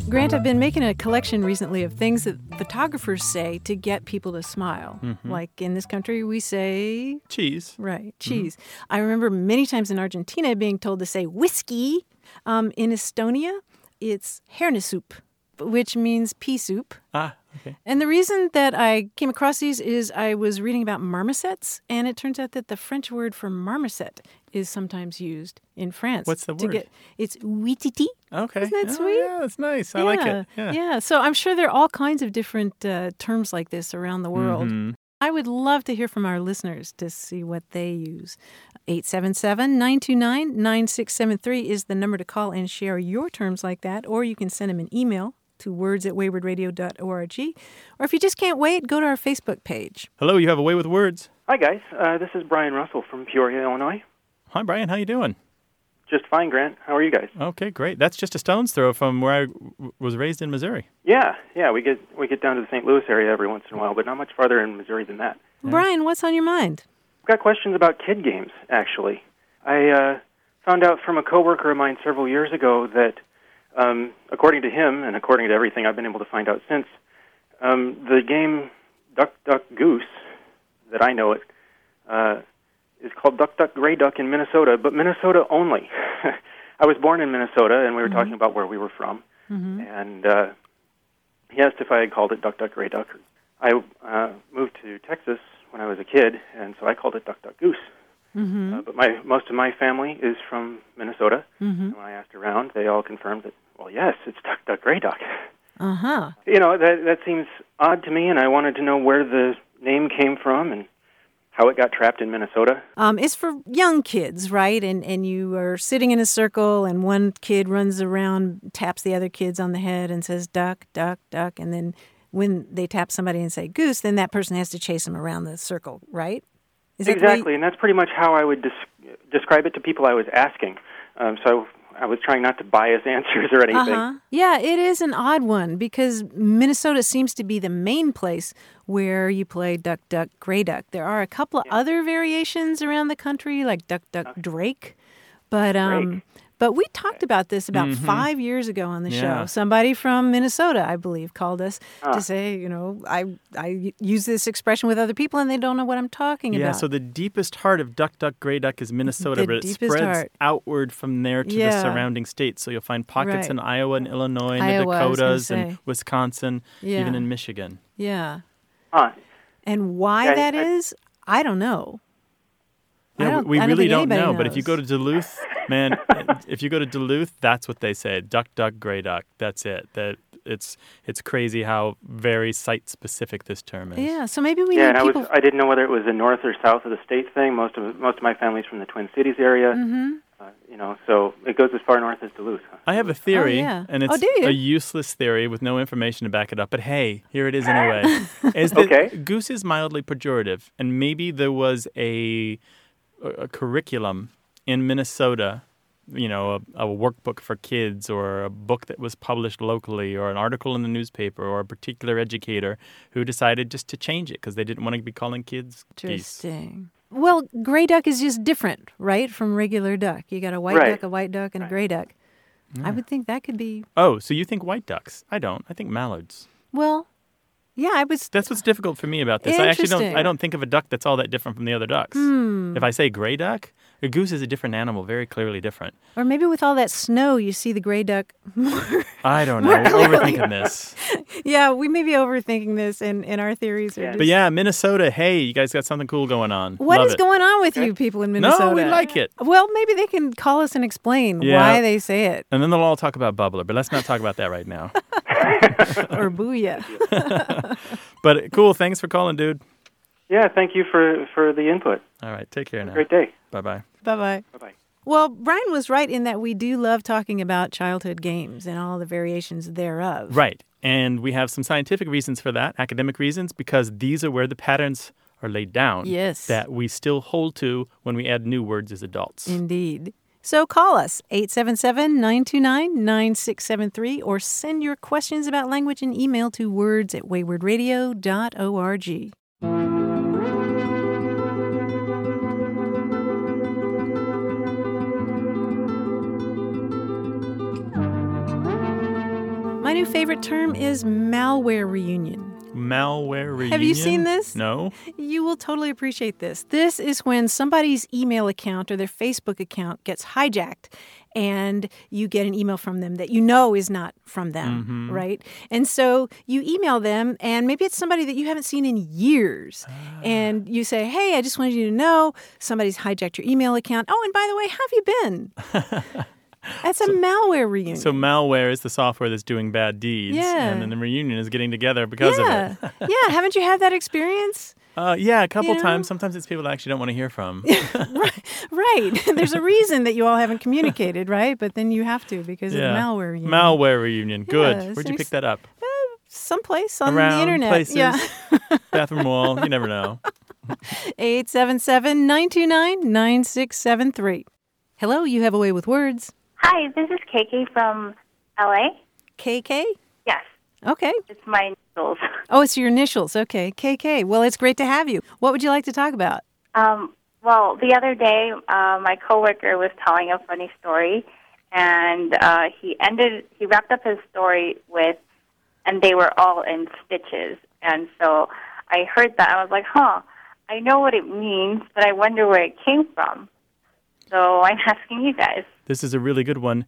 S2: Grant, I've been making a collection recently of things that photographers say to get people to smile. Like in this country, we say,
S1: Cheese.
S2: right, cheese. I remember many times in Argentina being told to say whiskey. Um, in Estonia, it's hernesupp, which means pea soup.
S1: Ah, okay.
S2: And the reason that I came across these is I was reading about marmosets, and it turns out that the French word for marmoset is sometimes used in France.
S1: What's the
S2: to
S1: word?
S2: Get, it's ouistiti.
S1: Okay.
S2: Isn't that
S1: Oh,
S2: sweet?
S1: Yeah, that's nice. I like it. Yeah.
S2: yeah. So I'm sure there are all kinds of different uh, terms like this around the world.
S1: Mhm.
S2: I would love to hear from our listeners to see what they use. 877 929 9673 is the number to call and share your terms like that, or you can send them an email to words at waywordradio.org. Or if you just can't wait, go to our Facebook page.
S1: Hello, you have a way with words.
S7: Hi, guys. Uh, this is Brian Russell from Peoria, Illinois.
S1: Hi, Brian. How you doing?
S7: Just fine, Grant. How are you guys?
S1: Okay, great. That's just a stone's throw from where I w- was raised in Missouri.
S7: Yeah, yeah. We get we get down to the St. Louis area every once in a while, but not much farther in Missouri than that.
S2: Brian, what's on your mind?
S7: I've got questions about kid games. Actually, I uh, found out from a coworker of mine several years ago that, um, according to him, and according to everything I've been able to find out since, um, the game Duck Duck Goose, that I know it, uh, is called Duck Duck Gray Duck in Minnesota, but Minnesota only. I was born in Minnesota, and we were talking about where we were from, and uh, he asked if I had called it Duck Duck Gray Duck. I uh, moved to Texas when I was a kid, and so I called it Duck Duck Goose. Uh, but my most of my family is from Minnesota, and when I asked around, they all confirmed that. Well, yes, it's Duck Duck Gray Duck.
S2: Uh huh.
S7: You know, that that seems odd to me, and I wanted to know where the name came from and how it got trapped in Minnesota.
S2: Um, it's for young kids, right? And and you are sitting in a circle, and one kid runs around, taps the other kids on the head, and says "duck, duck, duck," and then when they tap somebody and say "goose," then that person has to chase them around the circle, right?
S7: Is exactly, and that's pretty much how I would des- describe it to people I was asking. Um, so I was trying not to bias answers or anything.
S2: Uh-huh. Yeah, it is an odd one because Minnesota seems to be the main place where you play duck, duck, gray duck. There are a couple of yeah. other variations around the country, like duck, duck, drake, but um,
S7: drake.
S2: But we talked about this about mm-hmm. five years ago on the
S1: yeah.
S2: show. Somebody from Minnesota, I believe, called us
S7: ah.
S2: to say, you know, I I use this expression with other people and they don't know what I'm talking
S1: yeah,
S2: about.
S1: Yeah, so the deepest heart of duck, duck, gray duck is Minnesota,
S2: the
S1: but it spreads
S2: heart.
S1: outward from there to
S2: Yeah.
S1: the surrounding states. So you'll find pockets
S2: Right.
S1: in Iowa and Illinois and
S2: Iowa,
S1: the
S2: I was gonna
S1: Dakotas and. Wisconsin, even in Michigan.
S2: yeah.
S7: Huh.
S2: And why that is, I don't know.
S1: Yeah,
S2: don't-
S1: we
S2: don't
S1: really don't
S2: anybody
S1: know. But if you go to Duluth, man, if you go to Duluth, that's what they say: duck, duck, gray duck. That's it. That it's it's crazy how very site specific this term is.
S2: Yeah, so maybe we
S7: yeah, and
S2: need
S7: I
S2: people.
S7: was I didn't know whether it was the north or south of the state thing. Most of most of my family's from the Twin Cities area.
S2: Mm-hmm.
S7: Uh, you know, so it goes as far north as Duluth. Huh?
S1: I have a theory,
S2: yeah.
S1: and
S2: Oh,
S1: it's
S2: do you?
S1: a useless theory with no information to back it up. But hey, here it is anyway. is that
S7: Okay.
S1: goose is mildly pejorative, and maybe there was a, a, a curriculum in Minnesota, you know, a, a workbook for kids, or a book that was published locally, or an article in the newspaper, or a particular educator who decided just to change it because they didn't want to be calling kids geese.
S2: Interesting. Well, gray duck is just different, right, from regular duck. You got a white
S7: Right.
S2: duck, a white duck, and a gray duck. I would think that could be
S1: Oh, so you think white ducks? I don't. I think mallards.
S2: well. Yeah, I was.
S1: That's what's difficult for me about this. I actually don't.
S2: Interesting.
S1: I don't think of a duck that's all that different from the other ducks.
S2: Hmm.
S1: If I say gray duck, a goose is a different animal, very clearly different.
S2: Or maybe with all that snow, you see the gray duck more.
S1: I don't know. We're overthinking this.
S2: yeah, we may be overthinking this, and, and our theories are
S7: Yeah.
S2: just.
S1: But yeah, Minnesota. Hey, you guys got something cool going on.
S2: What
S1: Love
S2: is
S1: it.
S2: going on with you people in Minnesota?
S1: No, we like it.
S2: Well, maybe they can call us and explain
S1: Yeah.
S2: why they say it.
S1: And then they'll all talk about bubbler, but let's not talk about that right now.
S2: or booyah.
S1: But cool. Thanks for calling, dude.
S7: Yeah, thank you for for the input.
S1: All right, take care now.
S7: Great day.
S1: Bye bye.
S2: Bye bye.
S7: Bye bye.
S2: Well, Brian was right in that we do love talking about childhood games and all the variations thereof.
S1: Right. And we have some scientific reasons for that, academic reasons, because these are where the patterns are laid down.
S2: Yes.
S1: That we still hold to when we add new words as adults.
S2: Indeed. So call us 877 929 9673 or send your questions about language and email to words at waywordradio.org. My new favorite term is malware reunion.
S1: Malware reunion.
S2: Have you seen this?
S1: No.
S2: You will totally appreciate this. This is when somebody's email account or their Facebook account gets hijacked and you get an email from them that you know is not from them, mm-hmm. right? And so you email them and maybe it's somebody that you haven't seen in years. Ah. And you say, "Hey, I just wanted you to know somebody's hijacked your email account. Oh, and by the way, how have you been?" That's a malware reunion.
S1: So malware is the software that's doing bad deeds,
S2: Yeah.
S1: and then the reunion is getting together because
S2: yeah.
S1: of it.
S2: yeah, haven't you had that experience?
S1: Uh, yeah, a couple
S2: You know?
S1: times. Sometimes it's people that I actually don't want to hear from.
S2: Right. There's a reason that you all haven't communicated, right? But then you have to because
S1: yeah.
S2: of malware. reunion.
S1: Malware reunion. Good.
S2: Yeah,
S1: Where'd you pick that up?
S2: Someplace on
S1: Around
S2: the internet.
S1: places.
S2: Yeah.
S1: Bathroom wall. You never know.
S2: 877 929 9673. Hello, you have a way with words.
S8: Hi, this is KK from LA.
S2: KK?
S8: Yes,
S2: Okay.
S8: it's my initials.
S2: Oh, it's your initials. Okay. KK. Well, it's great to have you. What would you like to talk about?
S8: Um, well, the other day, uh, my coworker was telling a funny story, and uh, he ended. He wrapped up his story with, and they were all in stitches. And so I heard that. I was like, huh. I know what it means, but I wonder where it came from. So I'm asking you guys.
S1: This is a really good one.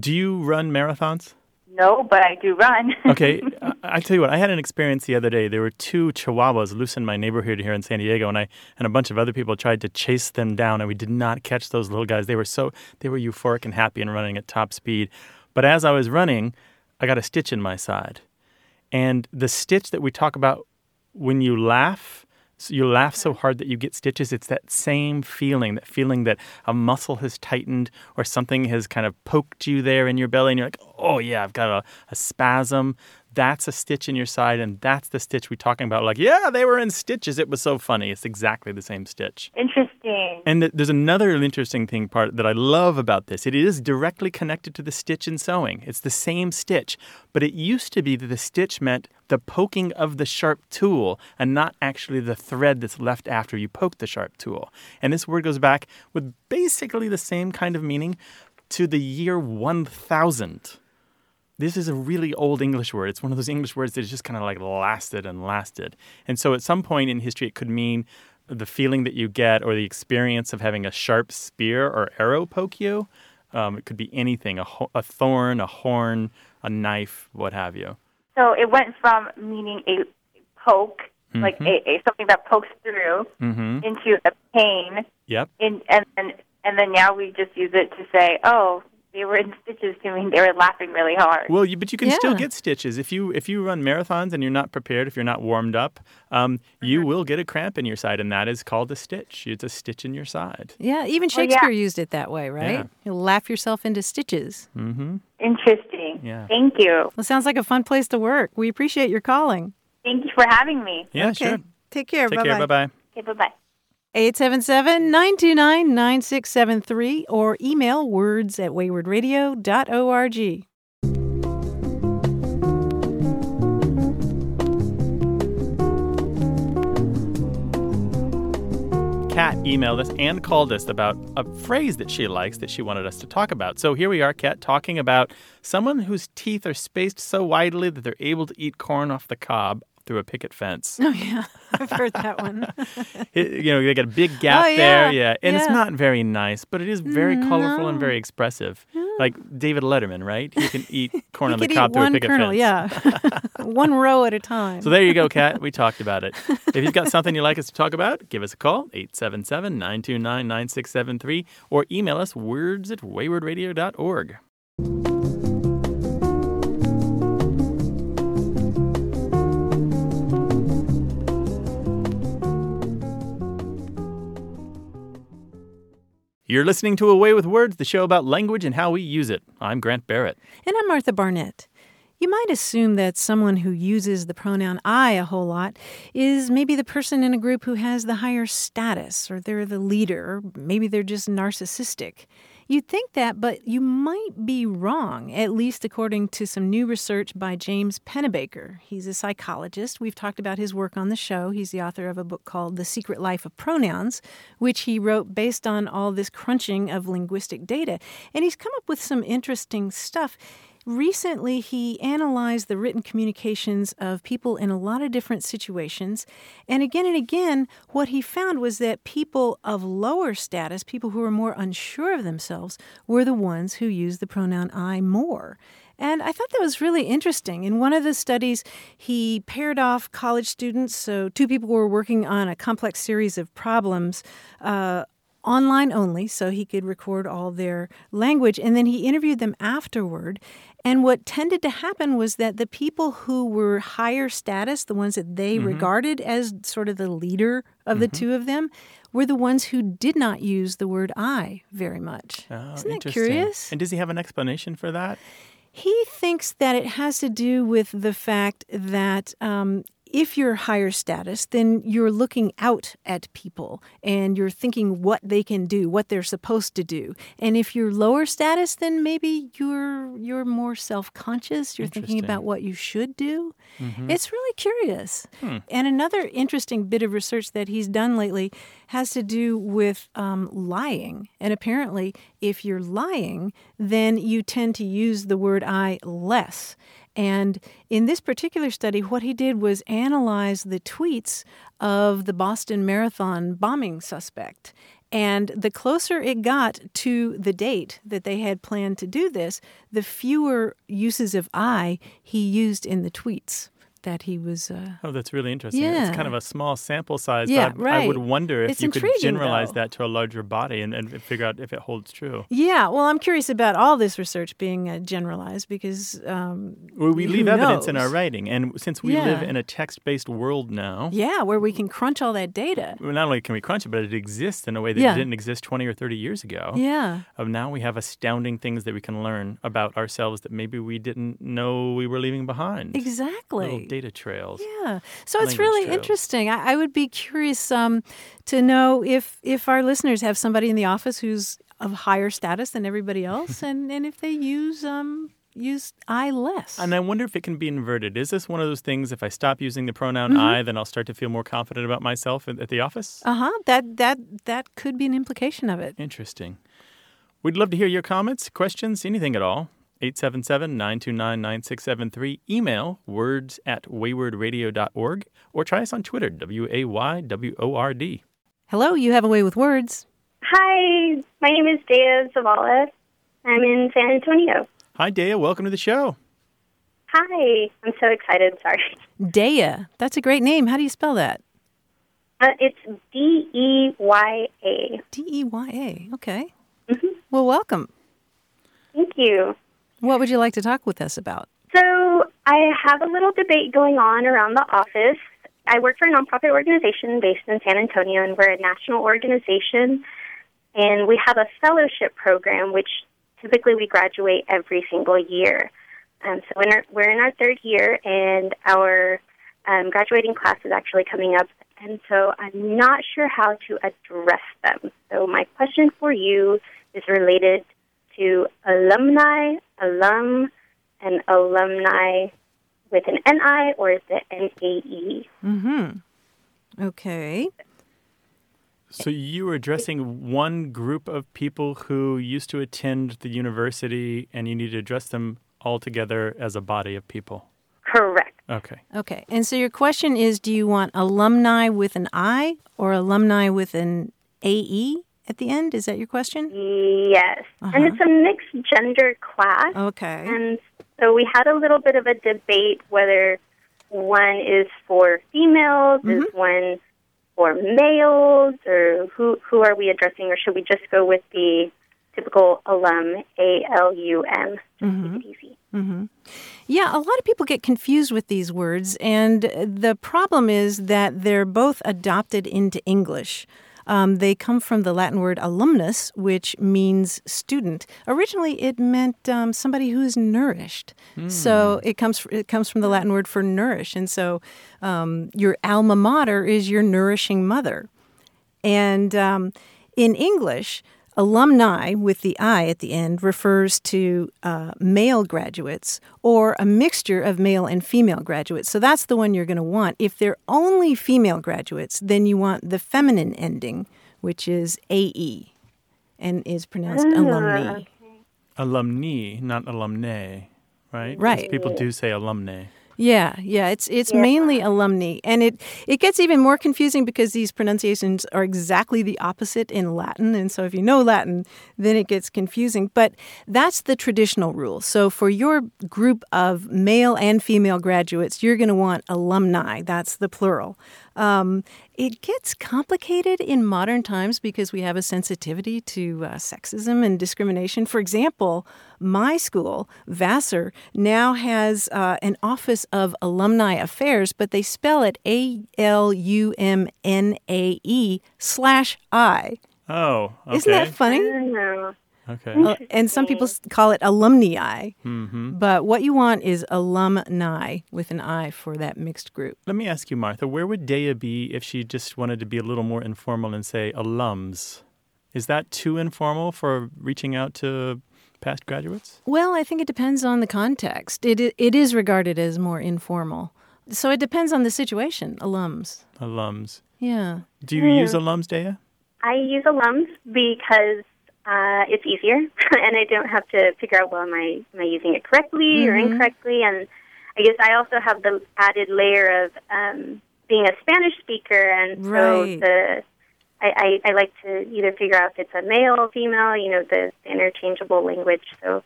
S1: Do you run marathons?
S8: No, but I do run.
S1: Okay, I, I tell you what. I had an experience the other day. There were two Chihuahuas loose in my neighborhood here in San Diego, and I and a bunch of other people tried to chase them down, and we did not catch those little guys. They were so they were euphoric and happy and running at top speed. But as I was running, I got a stitch in my side. And the stitch that we talk about when you laugh, you laugh so hard that you get stitches, it's that same feeling, that feeling that a muscle has tightened or something has kind of poked you there in your belly and you're like, oh yeah, I've got a, a spasm. That's a stitch in your side, and that's the stitch we're talking about. Like, yeah, they were in stitches. It was so funny. It's exactly the same stitch.
S8: Interesting.
S1: And th- there's another interesting thing part that I love about this. It is directly connected to the stitch in sewing. It's the same stitch, but it used to be that the stitch meant the poking of the sharp tool and not actually the thread that's left after you poke the sharp tool. And this word goes back with basically the same kind of meaning to the year 1000. This is a really old English word. It's one of those English words that just kind of like lasted and lasted. And so at some point in history, it could mean the feeling that you get or the experience of having a sharp spear or arrow poke you. Um, it could be anything a, ho- a thorn, a horn, a knife, what have you.
S8: So it went from meaning a poke, like
S1: Mhm.
S8: a, a something that pokes through,
S1: Mm-hmm.
S8: into a pain,
S1: Yep.
S8: in, and and and then now we just use it to say, oh, they were in stitches to mean they were laughing really hard.
S1: Well, you, but you can still get stitches if you if you run marathons and you're not prepared, if you're not warmed up, um, you will get a cramp in your side, and that is called a stitch. It's a stitch in your side.
S2: Yeah, even
S8: Well, yeah.
S2: Shakespeare used it that way, right?
S1: Yeah.
S2: You'll laugh yourself into stitches.
S1: Mm-hmm.
S8: Interesting.
S1: Yeah.
S8: Thank you.
S2: Well, sounds like a fun place to work. We appreciate your calling.
S8: Thank you for having me.
S1: Yeah,
S2: okay.
S1: sure.
S2: Take care.
S1: Take
S2: bye
S1: care. Bye bye.
S8: Okay, bye bye.
S2: 877 929 9673 or email words at waywordradio.org.
S1: Kat emailed us and called us about a phrase that she likes that she wanted us to talk about. So here we are, Kat, talking about someone whose teeth are spaced so widely that they're able to eat corn off the cob through a picket fence.
S2: Oh, yeah. I've heard that one.
S1: It- you know, they got a big gap
S2: Oh, yeah.
S1: there. Yeah. And it's not very nice, but it is very mm-hmm. colorful and very expressive. Like David Letterman, right? He can eat corn on the cob through a picket
S2: kernel,
S1: fence.
S2: yeah. one row at a time.
S1: So there you go, Kat. We talked about it. If you've got something you'd like us to talk about, give us a call, 877 929 9673, or email us words at waywordradio.org. You're listening to A Way with Words, the show about language and how we use it. I'm Grant Barrett.
S2: And I'm Martha Barnette. You might assume that someone who uses the pronoun I a whole lot is maybe the person in a group who has the higher status, or they're the leader, or maybe they're just narcissistic. You'd think that, but you might be wrong, at least according to some new research by James Pennebaker. He's a psychologist. We've talked about his work on the show. He's the author of a book called The Secret Life of Pronouns, which he wrote based on all this crunching of linguistic data. And he's come up with some interesting stuff. Recently, he analyzed the written communications of people in a lot of different situations. And again and again, what he found was that people of lower status, people who were more unsure of themselves, were the ones who used the pronoun I more. And I thought that was really interesting. In one of the studies, he paired off college students. So, two people were working on a complex series of problems. Uh, online only, so he could record all their language. And then he interviewed them afterward. And what tended to happen was that the people who were higher status, the ones that they regarded as sort of the leader of the two of them, were the ones who did not use the word I very much.
S1: Oh,
S2: Isn't that curious?
S1: And does he have an explanation for that?
S2: He thinks that it has to do with the fact that um, if you're higher status, then you're looking out at people and you're thinking what they can do, what they're supposed to do. And if you're lower status, then maybe you're you're more self-conscious. You're thinking about what you should do.
S1: Mm-hmm.
S2: It's really curious.
S1: Hmm.
S2: And another interesting bit of research that he's done lately has to do with um, lying. And apparently, if you're lying, then you tend to use the word I less. And in this particular study, what he did was analyze the tweets of the Boston Marathon bombing suspect. And the closer it got to the date that they had planned to do this, the fewer uses of I he used in the tweets. That he was. Uh,
S1: Oh, that's really interesting.
S2: Yeah.
S1: It's kind of a small sample size.
S2: Yeah,
S1: but I, I would wonder if
S2: It's
S1: you could generalize
S2: though.
S1: that to a larger body and, and figure out if it holds true.
S2: yeah, well, I'm curious about all this research being uh, generalized because. Um,
S1: Well, we leave evidence in our writing, and since we live in a text-based world now,
S2: Yeah, where we can crunch all that data.
S1: well, not only can we crunch it, but it exists in a way that
S2: Yeah.
S1: didn't exist 20 or 30 years ago.
S2: Yeah.
S1: Of now we have astounding things that we can learn about ourselves that maybe we didn't know we were leaving behind.
S2: Exactly.
S1: Data trails.
S2: Yeah. So it's really
S1: trails.
S2: interesting. I, I would be curious um, to know if if our listeners have somebody in the office who's of higher status than everybody else, and, and if they use um, use I less.
S1: And I wonder if it can be inverted. Is this one of those things? If I stop using the pronoun
S2: Mhm.
S1: I, then I'll start to feel more confident about myself at, at the office.
S2: Uh huh. That that that could be an implication of it.
S1: Interesting. We'd love to hear your comments, questions, anything at all. 877 929 9673. Email words at waywordradio.org or try us on Twitter, W A Y W O R D.
S2: Hello, you have a way with words.
S9: Hi, my name is Deya Zavala. I'm in San Antonio.
S1: Hi, Deya. Welcome to the show.
S9: Hi, I'm so excited. Sorry.
S2: Deya. That's a great name. How do you spell that?
S9: Uh, it's D E Y A.
S2: D E Y A. Okay. Well, welcome.
S9: Thank you.
S2: What would you like to talk with us about?
S9: So, I have a little debate going on around the office. I work for a nonprofit organization based in San Antonio, and we're a national organization. And we have a fellowship program, which typically we graduate every single year. Um, so in our, we're in our third year, and our um, graduating class is actually coming up. And so I'm not sure how to address them. So my question for you is related to alumni, alum, and alumni with an NI, or is it N-A-E?
S2: Mm-hmm. Okay.
S1: So you were addressing one group of people who used to attend the university and you need to address them all together as a body of people.
S9: Correct.
S1: Okay.
S2: Okay. And so your question is do you want alumni with an I or alumni with an AE at the end? Is that your question?
S9: Yes. And uh-huh. it's a mixed gender class.
S2: Okay.
S9: And so we had a little bit of a debate whether one is for females, is mm-hmm. one for males, or who who are we addressing, or should we just go with the typical alum, A L U M, mm-hmm. easy.
S2: Mm-hmm. Yeah, a lot of people get confused with these words, and the problem is that they're both adopted into English. Um, they come from the Latin word alumnus, which means student. Originally, it meant um, somebody who is nourished. So it comes it comes from the Latin word for nourish, and so um, your alma mater is your nourishing mother. And um, in English, alumni with the I at the end refers to uh, male graduates or a mixture of male and female graduates. So that's the one you're going to want. If they're only female graduates, then you want the feminine ending, which is AE and is pronounced
S9: Ah.
S2: alumni.
S1: Alumni, not alumnae, right?
S2: Right.
S1: People do say alumnae.
S2: Yeah, yeah, it's it's mainly alumni, and it it gets even more confusing because these pronunciations are exactly the opposite in Latin, and so if you know Latin, then it gets confusing. But that's the traditional rule. So for your group of male and female graduates, you're going to want alumni. That's the plural. Um, it gets complicated in modern times because we have a sensitivity to uh, sexism and discrimination. For example, my school, Vassar, now has uh, an Office of Alumni Affairs, but they spell it A L U M N A E slash I.
S1: Oh, okay.
S2: Isn't that funny?
S1: Okay.
S2: Uh, and some people call it alumni.
S1: hmm
S2: But what you want is alumni with an I for that mixed group.
S1: Let me ask you, Martha, where would Deya be if she just wanted to be a little more informal and say alums? Is that too informal for reaching out to past graduates?
S2: Well, I think it depends on the context. It it is regarded as more informal. So it depends on the situation, alums.
S1: Alums.
S2: Yeah.
S1: Do you use alums, Deya?
S9: I use alums because uh, it's easier, and I don't have to figure out well, am I am I using it correctly or
S2: Mhm.
S9: incorrectly? And I guess I also have the added layer of um, being a Spanish speaker, and so the I, I, I like to either figure out if it's a male or female, you know, the, the interchangeable language. So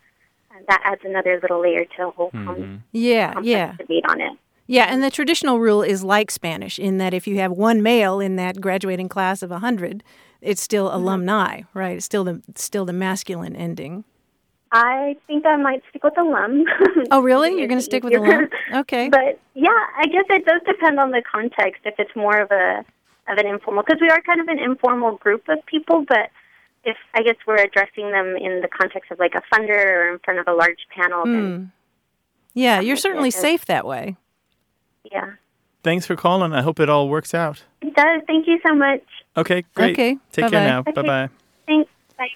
S9: uh, that adds another little layer to the whole com-
S2: Yeah, yeah.
S9: debate on it.
S2: Yeah, and the traditional rule is like Spanish in that if you have one male in that graduating class of a 100, it's still mm-hmm. alumni, right? It's still the still the masculine ending.
S9: I think I might stick with alum.
S2: Oh, really? You're going to stick with alum? Okay.
S9: But yeah, I guess it does depend on the context. If it's more of a of an informal, because we are kind of an informal group of people, but if I guess we're addressing them in the context of like a funder or in front of a large panel, then hmm.
S2: Yeah, you're certainly safe that way.
S9: yeah,
S1: Thanks for calling. I hope it all works out.
S9: it does. Thank you so much.
S1: Okay, great.
S2: Okay,
S1: Take care
S2: bye-bye.
S1: now.
S2: Okay.
S1: Bye bye.
S9: Thanks. Bye.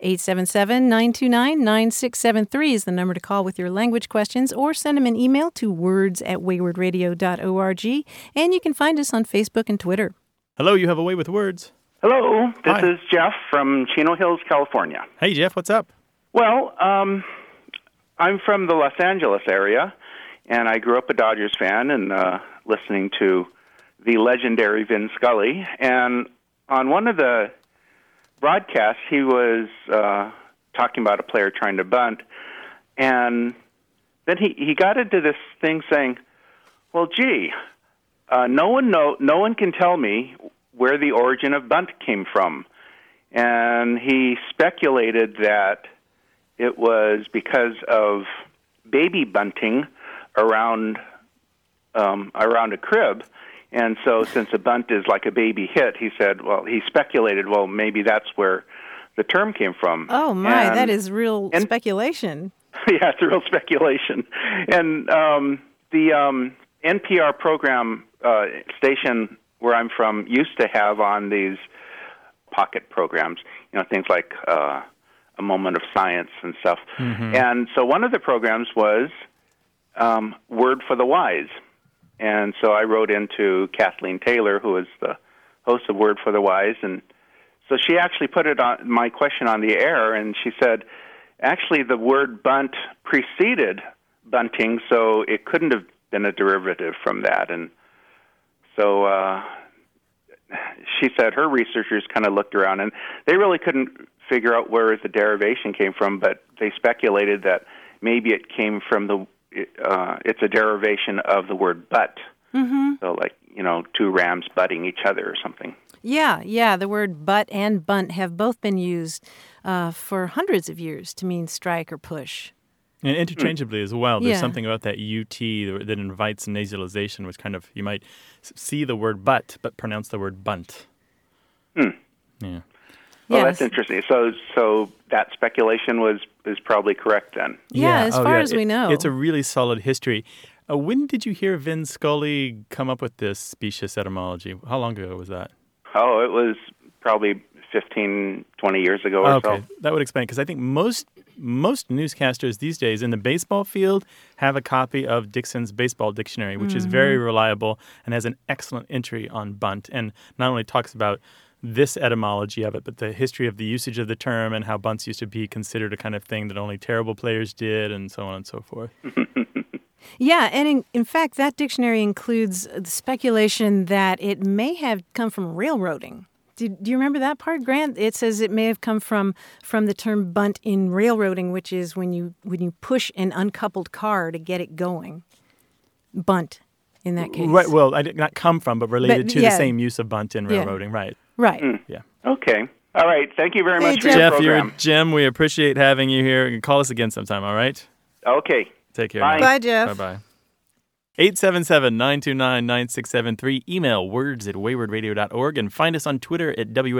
S2: 877 929 9673 is the number to call with your language questions or send them an email to words at waywordradio.org. And you can find us on Facebook and Twitter.
S1: Hello, you have a way with words.
S10: Hello, this
S1: Hi.
S10: is Jeff from Chino Hills, California.
S1: Hey, Jeff, what's up?
S10: Well, um, I'm from the Los Angeles area, and I grew up a Dodgers fan and uh, listening to the legendary Vin Scully. And on one of the broadcasts, he was uh, talking about a player trying to bunt, and then he, he got into this thing saying, "Well, gee, uh, no one know no one can tell me where the origin of bunt came from," and he speculated that it was because of baby bunting around um, around a crib. And so, since a bunt is like a baby hit, he said, well, he speculated, well, maybe that's where the term came from.
S2: Oh, my,
S10: And-
S2: that is real and, speculation.
S10: yeah, it's real speculation. And um, the um, NPR program uh, station where I'm from used to have on these pocket programs, you know, things like uh, a moment of science and stuff. And so one of the programs was um, Word for the Wise. And so I wrote into Kathleen Taylor, who is the host of Word for the Wise, and so she actually put it on my question on the air, and she said, actually, the word bunt preceded bunting, so it couldn't have been a derivative from that. And so uh, she said her researchers kind of looked around, and they really couldn't figure out where the derivation came from, but they speculated that maybe it came from the uh, it's a derivation of the word butt.
S2: Mm-hmm.
S10: So, like you know, two rams butting each other or something.
S2: Yeah, yeah. The word butt and bunt have both been used uh, for hundreds of years to mean strike or push.
S1: And interchangeably as well. There's
S2: Yeah.
S1: something about that UT that invites nasalization, which kind of, you might see the word but, but pronounce the word bunt.
S10: Hmm.
S1: Yeah.
S10: Well, that's interesting. So, so that speculation was is probably correct then.
S2: Yeah, as
S1: Oh,
S2: far
S1: yeah.
S2: as we
S1: It-
S2: know.
S1: It's a really solid history. Uh, when did you hear Vin Scully come up with this specious etymology? How long ago was that?
S10: Oh, it was probably 15, 20 years ago or
S1: okay,
S10: so.
S1: that would explain because I think most most newscasters these days in the baseball field have a copy of Dickson's Baseball Dictionary, which is very
S11: Mhm.
S1: reliable and has an excellent entry on bunt, and not only talks about this etymology of it, but the history of the usage of the term and how bunts used to be considered a kind of thing that only terrible players did, and so on and so forth.
S2: Yeah, and in, in fact, that dictionary includes the speculation that it may have come from railroading. Do, do you remember that part, Grant? It says it may have come from from the term bunt in railroading, which is when you when you push an uncoupled car to get it going. Bunt, in that case.
S1: Right. Well, I did not come from, but related
S2: But,
S1: to
S2: yeah.
S1: the same use of bunt in
S2: Yeah.
S1: railroading. Right.
S2: Right.
S1: Yeah.
S10: Okay. All right. Thank you very much for your
S1: Jeff,
S10: program.
S1: you're Jim. We appreciate having you here. You can call us again sometime. All right.
S10: Okay.
S1: Take care.
S10: Bye.
S2: Bye, Jeff.
S1: Bye bye. 877 929 9673. Email words at waywordradio.org and find us on Twitter at W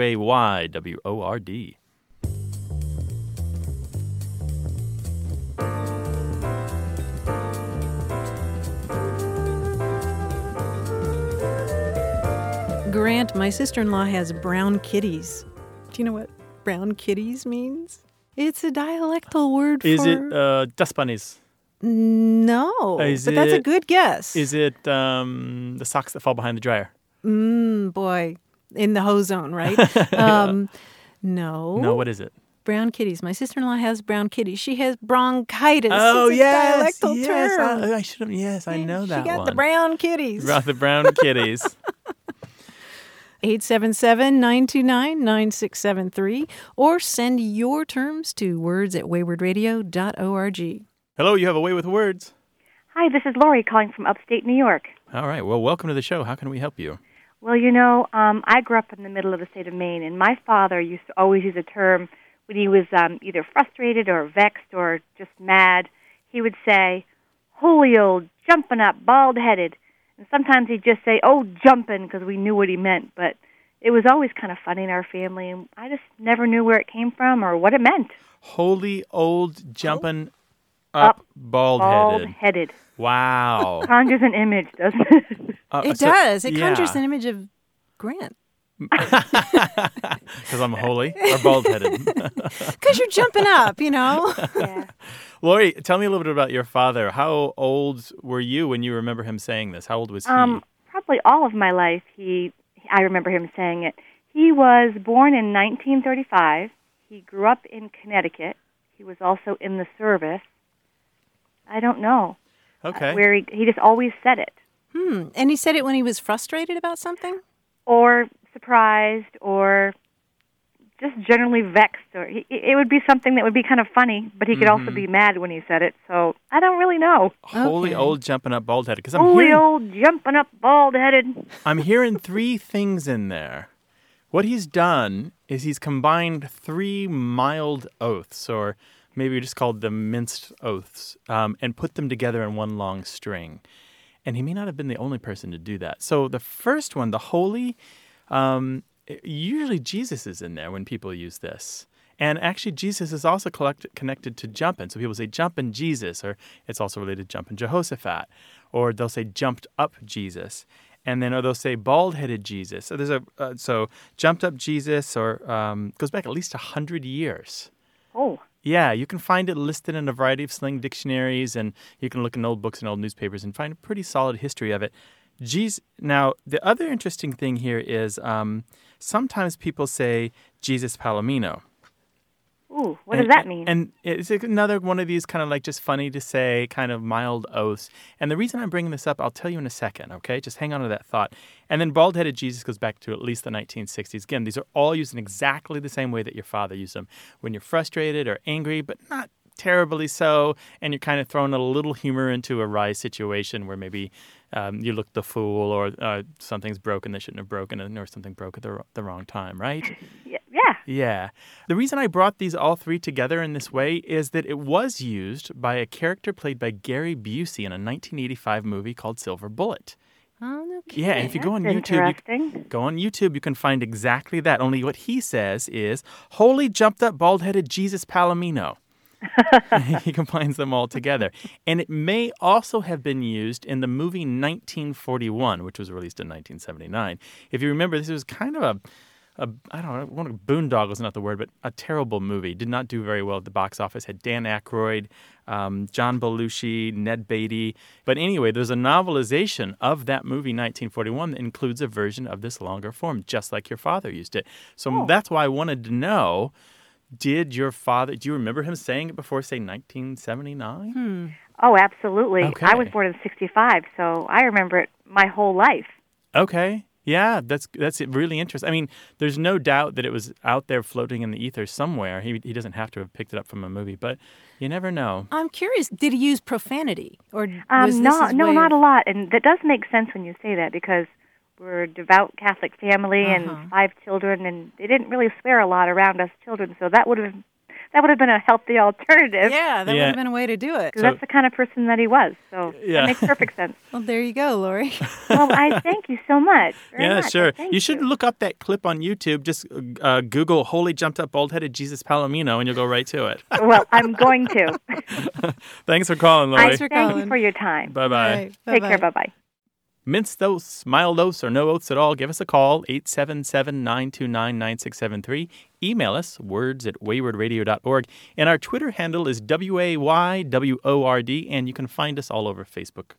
S2: Grant, my sister in law has brown kitties. Do you know what brown kitties means? It's a dialectal word
S1: Is
S2: for.
S1: it uh, dust bunnies?
S2: No.
S1: Is
S2: but that's a good guess.
S1: Is it um, the socks that fall behind the dryer?
S2: Mm, boy, in the hose zone, right? um, no.
S1: No, what is it?
S2: Brown kitties. My sister in law has brown kitties. She has bronchitis.
S1: Oh,
S2: it's a
S1: yes,
S2: dialectal
S1: yes,
S2: term.
S1: I- I should have. Yes, I know that
S2: she got
S1: one.
S2: the brown kitties.
S1: Right, the brown kitties.
S2: 877 929 9673 or send your terms to words at waywordradio.org.
S1: Hello, you have a way with words.
S11: Hi, this is Lori calling from upstate New York.
S1: All right. Well, welcome to the show. How can we help you?
S11: Well, you know, um, I grew up in the middle of the state of Maine, and my father used to always use a term when he was um, either frustrated or vexed or just mad. He would say, "Holy old jumping up, bald headed," and sometimes he'd just say, "Oh, jumping," because we knew what he meant. But it was always kind of funny in our family, and I just never knew where it came from or what it meant.
S1: Holy old jumping up,
S11: Up,
S1: bald headed.
S11: Bald-headed.
S1: Wow.
S11: Conjures an image, doesn't it?
S1: Uh,
S2: it
S1: so-
S2: does. It conjures an image of Grant.
S1: Because I'm holy or bald headed.
S2: Because you're jumping up, you know?
S11: yeah.
S1: Lori, tell me a little bit about your father. How old were you when you remember him saying this? How old was he?
S11: Um, probably all of my life, he. I remember him saying it. He was born in 1935. He grew up in Connecticut. He was also in the service. I don't know
S1: okay.
S11: where he. He just always said it,
S2: Hmm. And he said it when he was frustrated about something?
S11: or surprised, or just generally vexed, or he, it would be something that would be kind of funny, but he could also
S1: Mhm.
S11: be mad when he said it. So I don't really know.
S1: Holy
S2: Okay.
S1: old jumping up bald headed. Because I'm
S11: Holy
S1: hearing,
S11: old jumping up, bald headed.
S1: I'm hearing three things in there. What he's done is he's combined three mild oaths, or maybe we just called them minced oaths, um, and put them together in one long string. And he may not have been the only person to do that. So the first one, the holy, um, usually Jesus is in there when people use this. And actually, Jesus is also collect- connected to jumping. So people say jumping Jesus, or it's also related to jumping Jehoshaphat, or they'll say jumped up Jesus, and then or they'll say bald headed Jesus. So there's a uh, so jumped up Jesus, or um, goes back at least a hundred years.
S11: Oh.
S1: Yeah, you can find it listed in a variety of slang dictionaries, and you can look in old books and old newspapers and find a pretty solid history of it. Jesus. Now, the other interesting thing here is um, sometimes people say Jesus Palomino.
S11: Ooh, what
S1: And-
S11: does that mean?
S1: And it's another one of these kind of like just funny to say, kind of mild oaths. And the reason I'm bringing this up, I'll tell you in a second, okay? Just hang on to that thought. And then bald headed Jesus goes back to at least the 1960s. Again, these are all used in exactly the same way that your father used them when you're frustrated or angry, but not terribly so. And you're kind of throwing a little humor into a wry situation where maybe um, you look the fool or uh, something's broken that shouldn't have broken or something broke at the, the wrong time, right?
S11: yeah, yeah.
S1: The reason I brought these all three together in this way is that it was used by a character played by Gary Busey in a 1985 movie called Silver Bullet.
S2: Oh, no
S1: Yeah, if you go on
S11: That's
S1: YouTube, you, go on YouTube, you can find exactly that. Only what he says is, "Holy jumped up, bald-headed Jesus Palomino." he combines them all together, and it may also have been used in the movie 1941, which was released in 1979. If you remember, this was kind of a a, I don't know, boondoggle is not the word, but a terrible movie. Did not do very well at the box office. Had Dan Aykroyd, um, John Belushi, Ned Beatty. But anyway, there's a novelization of that movie, 1941, that includes a version of this longer form, just like your father used it. So that's why I wanted to know. Did your father? Do you remember him saying it before, say, 1979?
S11: Oh, absolutely. I was born in 65, so I remember it my whole life.
S1: Okay. Yeah, that's that's really interesting. I mean, there's no doubt that it was out there floating in the ether somewhere. He he doesn't have to have picked it up from a movie, but you never know.
S2: I'm curious. Did he use profanity, or was
S11: Um, no,
S2: his
S11: no,
S2: way
S11: not
S2: of-
S11: a lot, and that does make sense when you say that because we're a devout Catholic family
S2: Uh-huh.
S11: and five children, and they didn't really swear a lot around us children, so that would have that would have been a healthy alternative.
S2: Yeah, that would have been a way to do it.
S11: because that's the kind of person that he was. So
S1: Yeah.
S11: that makes perfect sense.
S2: Well, there you go, Lori.
S11: well, I thank you so much.
S1: yeah,
S11: much.
S1: sure.
S11: Thank
S1: You should look up that clip on YouTube. Just uh, Google "Holy jumped up bald-headed Jesus Palomino" and you'll go right to it.
S11: well, I'm going to.
S1: Thanks for calling, Lori.
S11: I thank you for your time.
S1: Bye bye.
S11: Take care. Bye bye.
S1: Minced those, mild oaths, or no oaths at all, give us a call, 877-929-9673. Email us, words at waywordradio.org. And our Twitter handle is W-A-Y-W-O-R-D, and you can find us all over Facebook.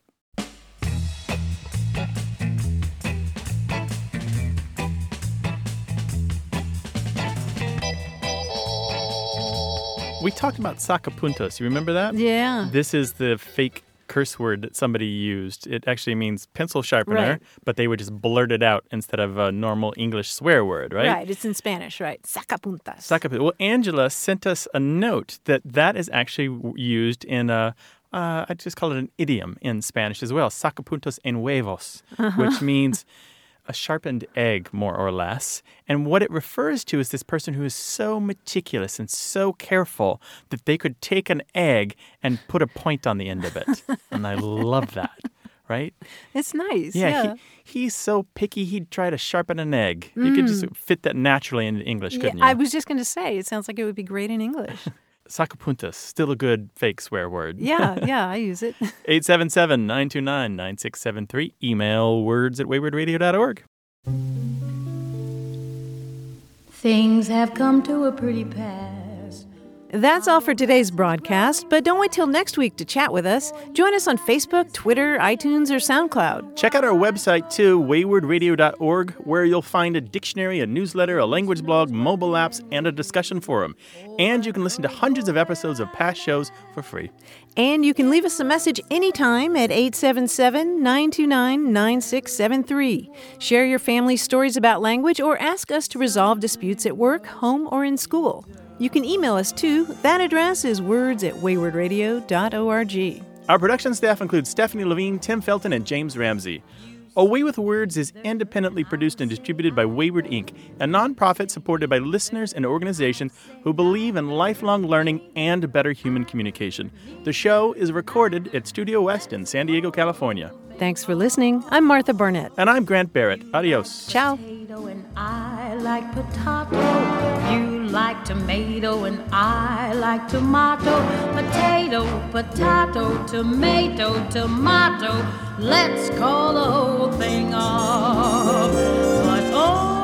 S1: We talked about sacapuntos. You remember that?
S2: Yeah.
S1: This is the fake curse word that somebody used. It actually means pencil sharpener,
S2: Right.
S1: but they would just blurt it out instead of a normal English swear word, right? Right.
S2: It's in Spanish, right? Sacapuntas.
S1: Sacapuntas. Well, Angela sent us a note that that is actually used in a uh, I just call it an idiom in Spanish as well, sacapuntos en huevos,
S2: Uh-huh.
S1: which means a sharpened egg, more or less. And what it refers to is this person who is so meticulous and so careful that they could take an egg and put a point on the end of it. and I love that, right?
S2: It's nice.
S1: Yeah,
S2: Yeah.
S1: He, he's so picky, he'd try to sharpen an egg. You could just mm. fit that naturally into English, couldn't you?
S2: I was just going to say, it sounds like it would be great in English.
S1: Sacapuntas, still a good fake swear word.
S2: Yeah, yeah, I use it.
S1: 877 929 9673. Email words at waywordradio.org.
S12: Things have come to a pretty pass.
S2: That's all for today's broadcast, but don't wait till next week to chat with us. Join us on Facebook, Twitter, iTunes, or SoundCloud.
S1: Check out our website too, waywordradio.org, where you'll find a dictionary, a newsletter, a language blog, mobile apps, and a discussion forum. And you can listen to hundreds of episodes of past shows for free.
S2: And you can leave us a message anytime at 877 929 9673. Share your family's stories about language or ask us to resolve disputes at work, home, or in school. You can email us too. That address is words at waywordradio.org.
S1: Our production staff includes Stephanie Levine, Tim Felton, and James Ramsey. A Way with Words is independently produced and distributed by Wayword Inc., a nonprofit supported by listeners and organizations who believe in lifelong learning and better human communication. The show is recorded at Studio West in San Diego, California.
S2: Thanks for listening. I'm Martha Barnette.
S1: And I'm Grant Barrett. Adios.
S2: Ciao
S12: like tomato and I like tomato. Potato, potato, tomato, tomato. Let's call the whole thing off. But oh,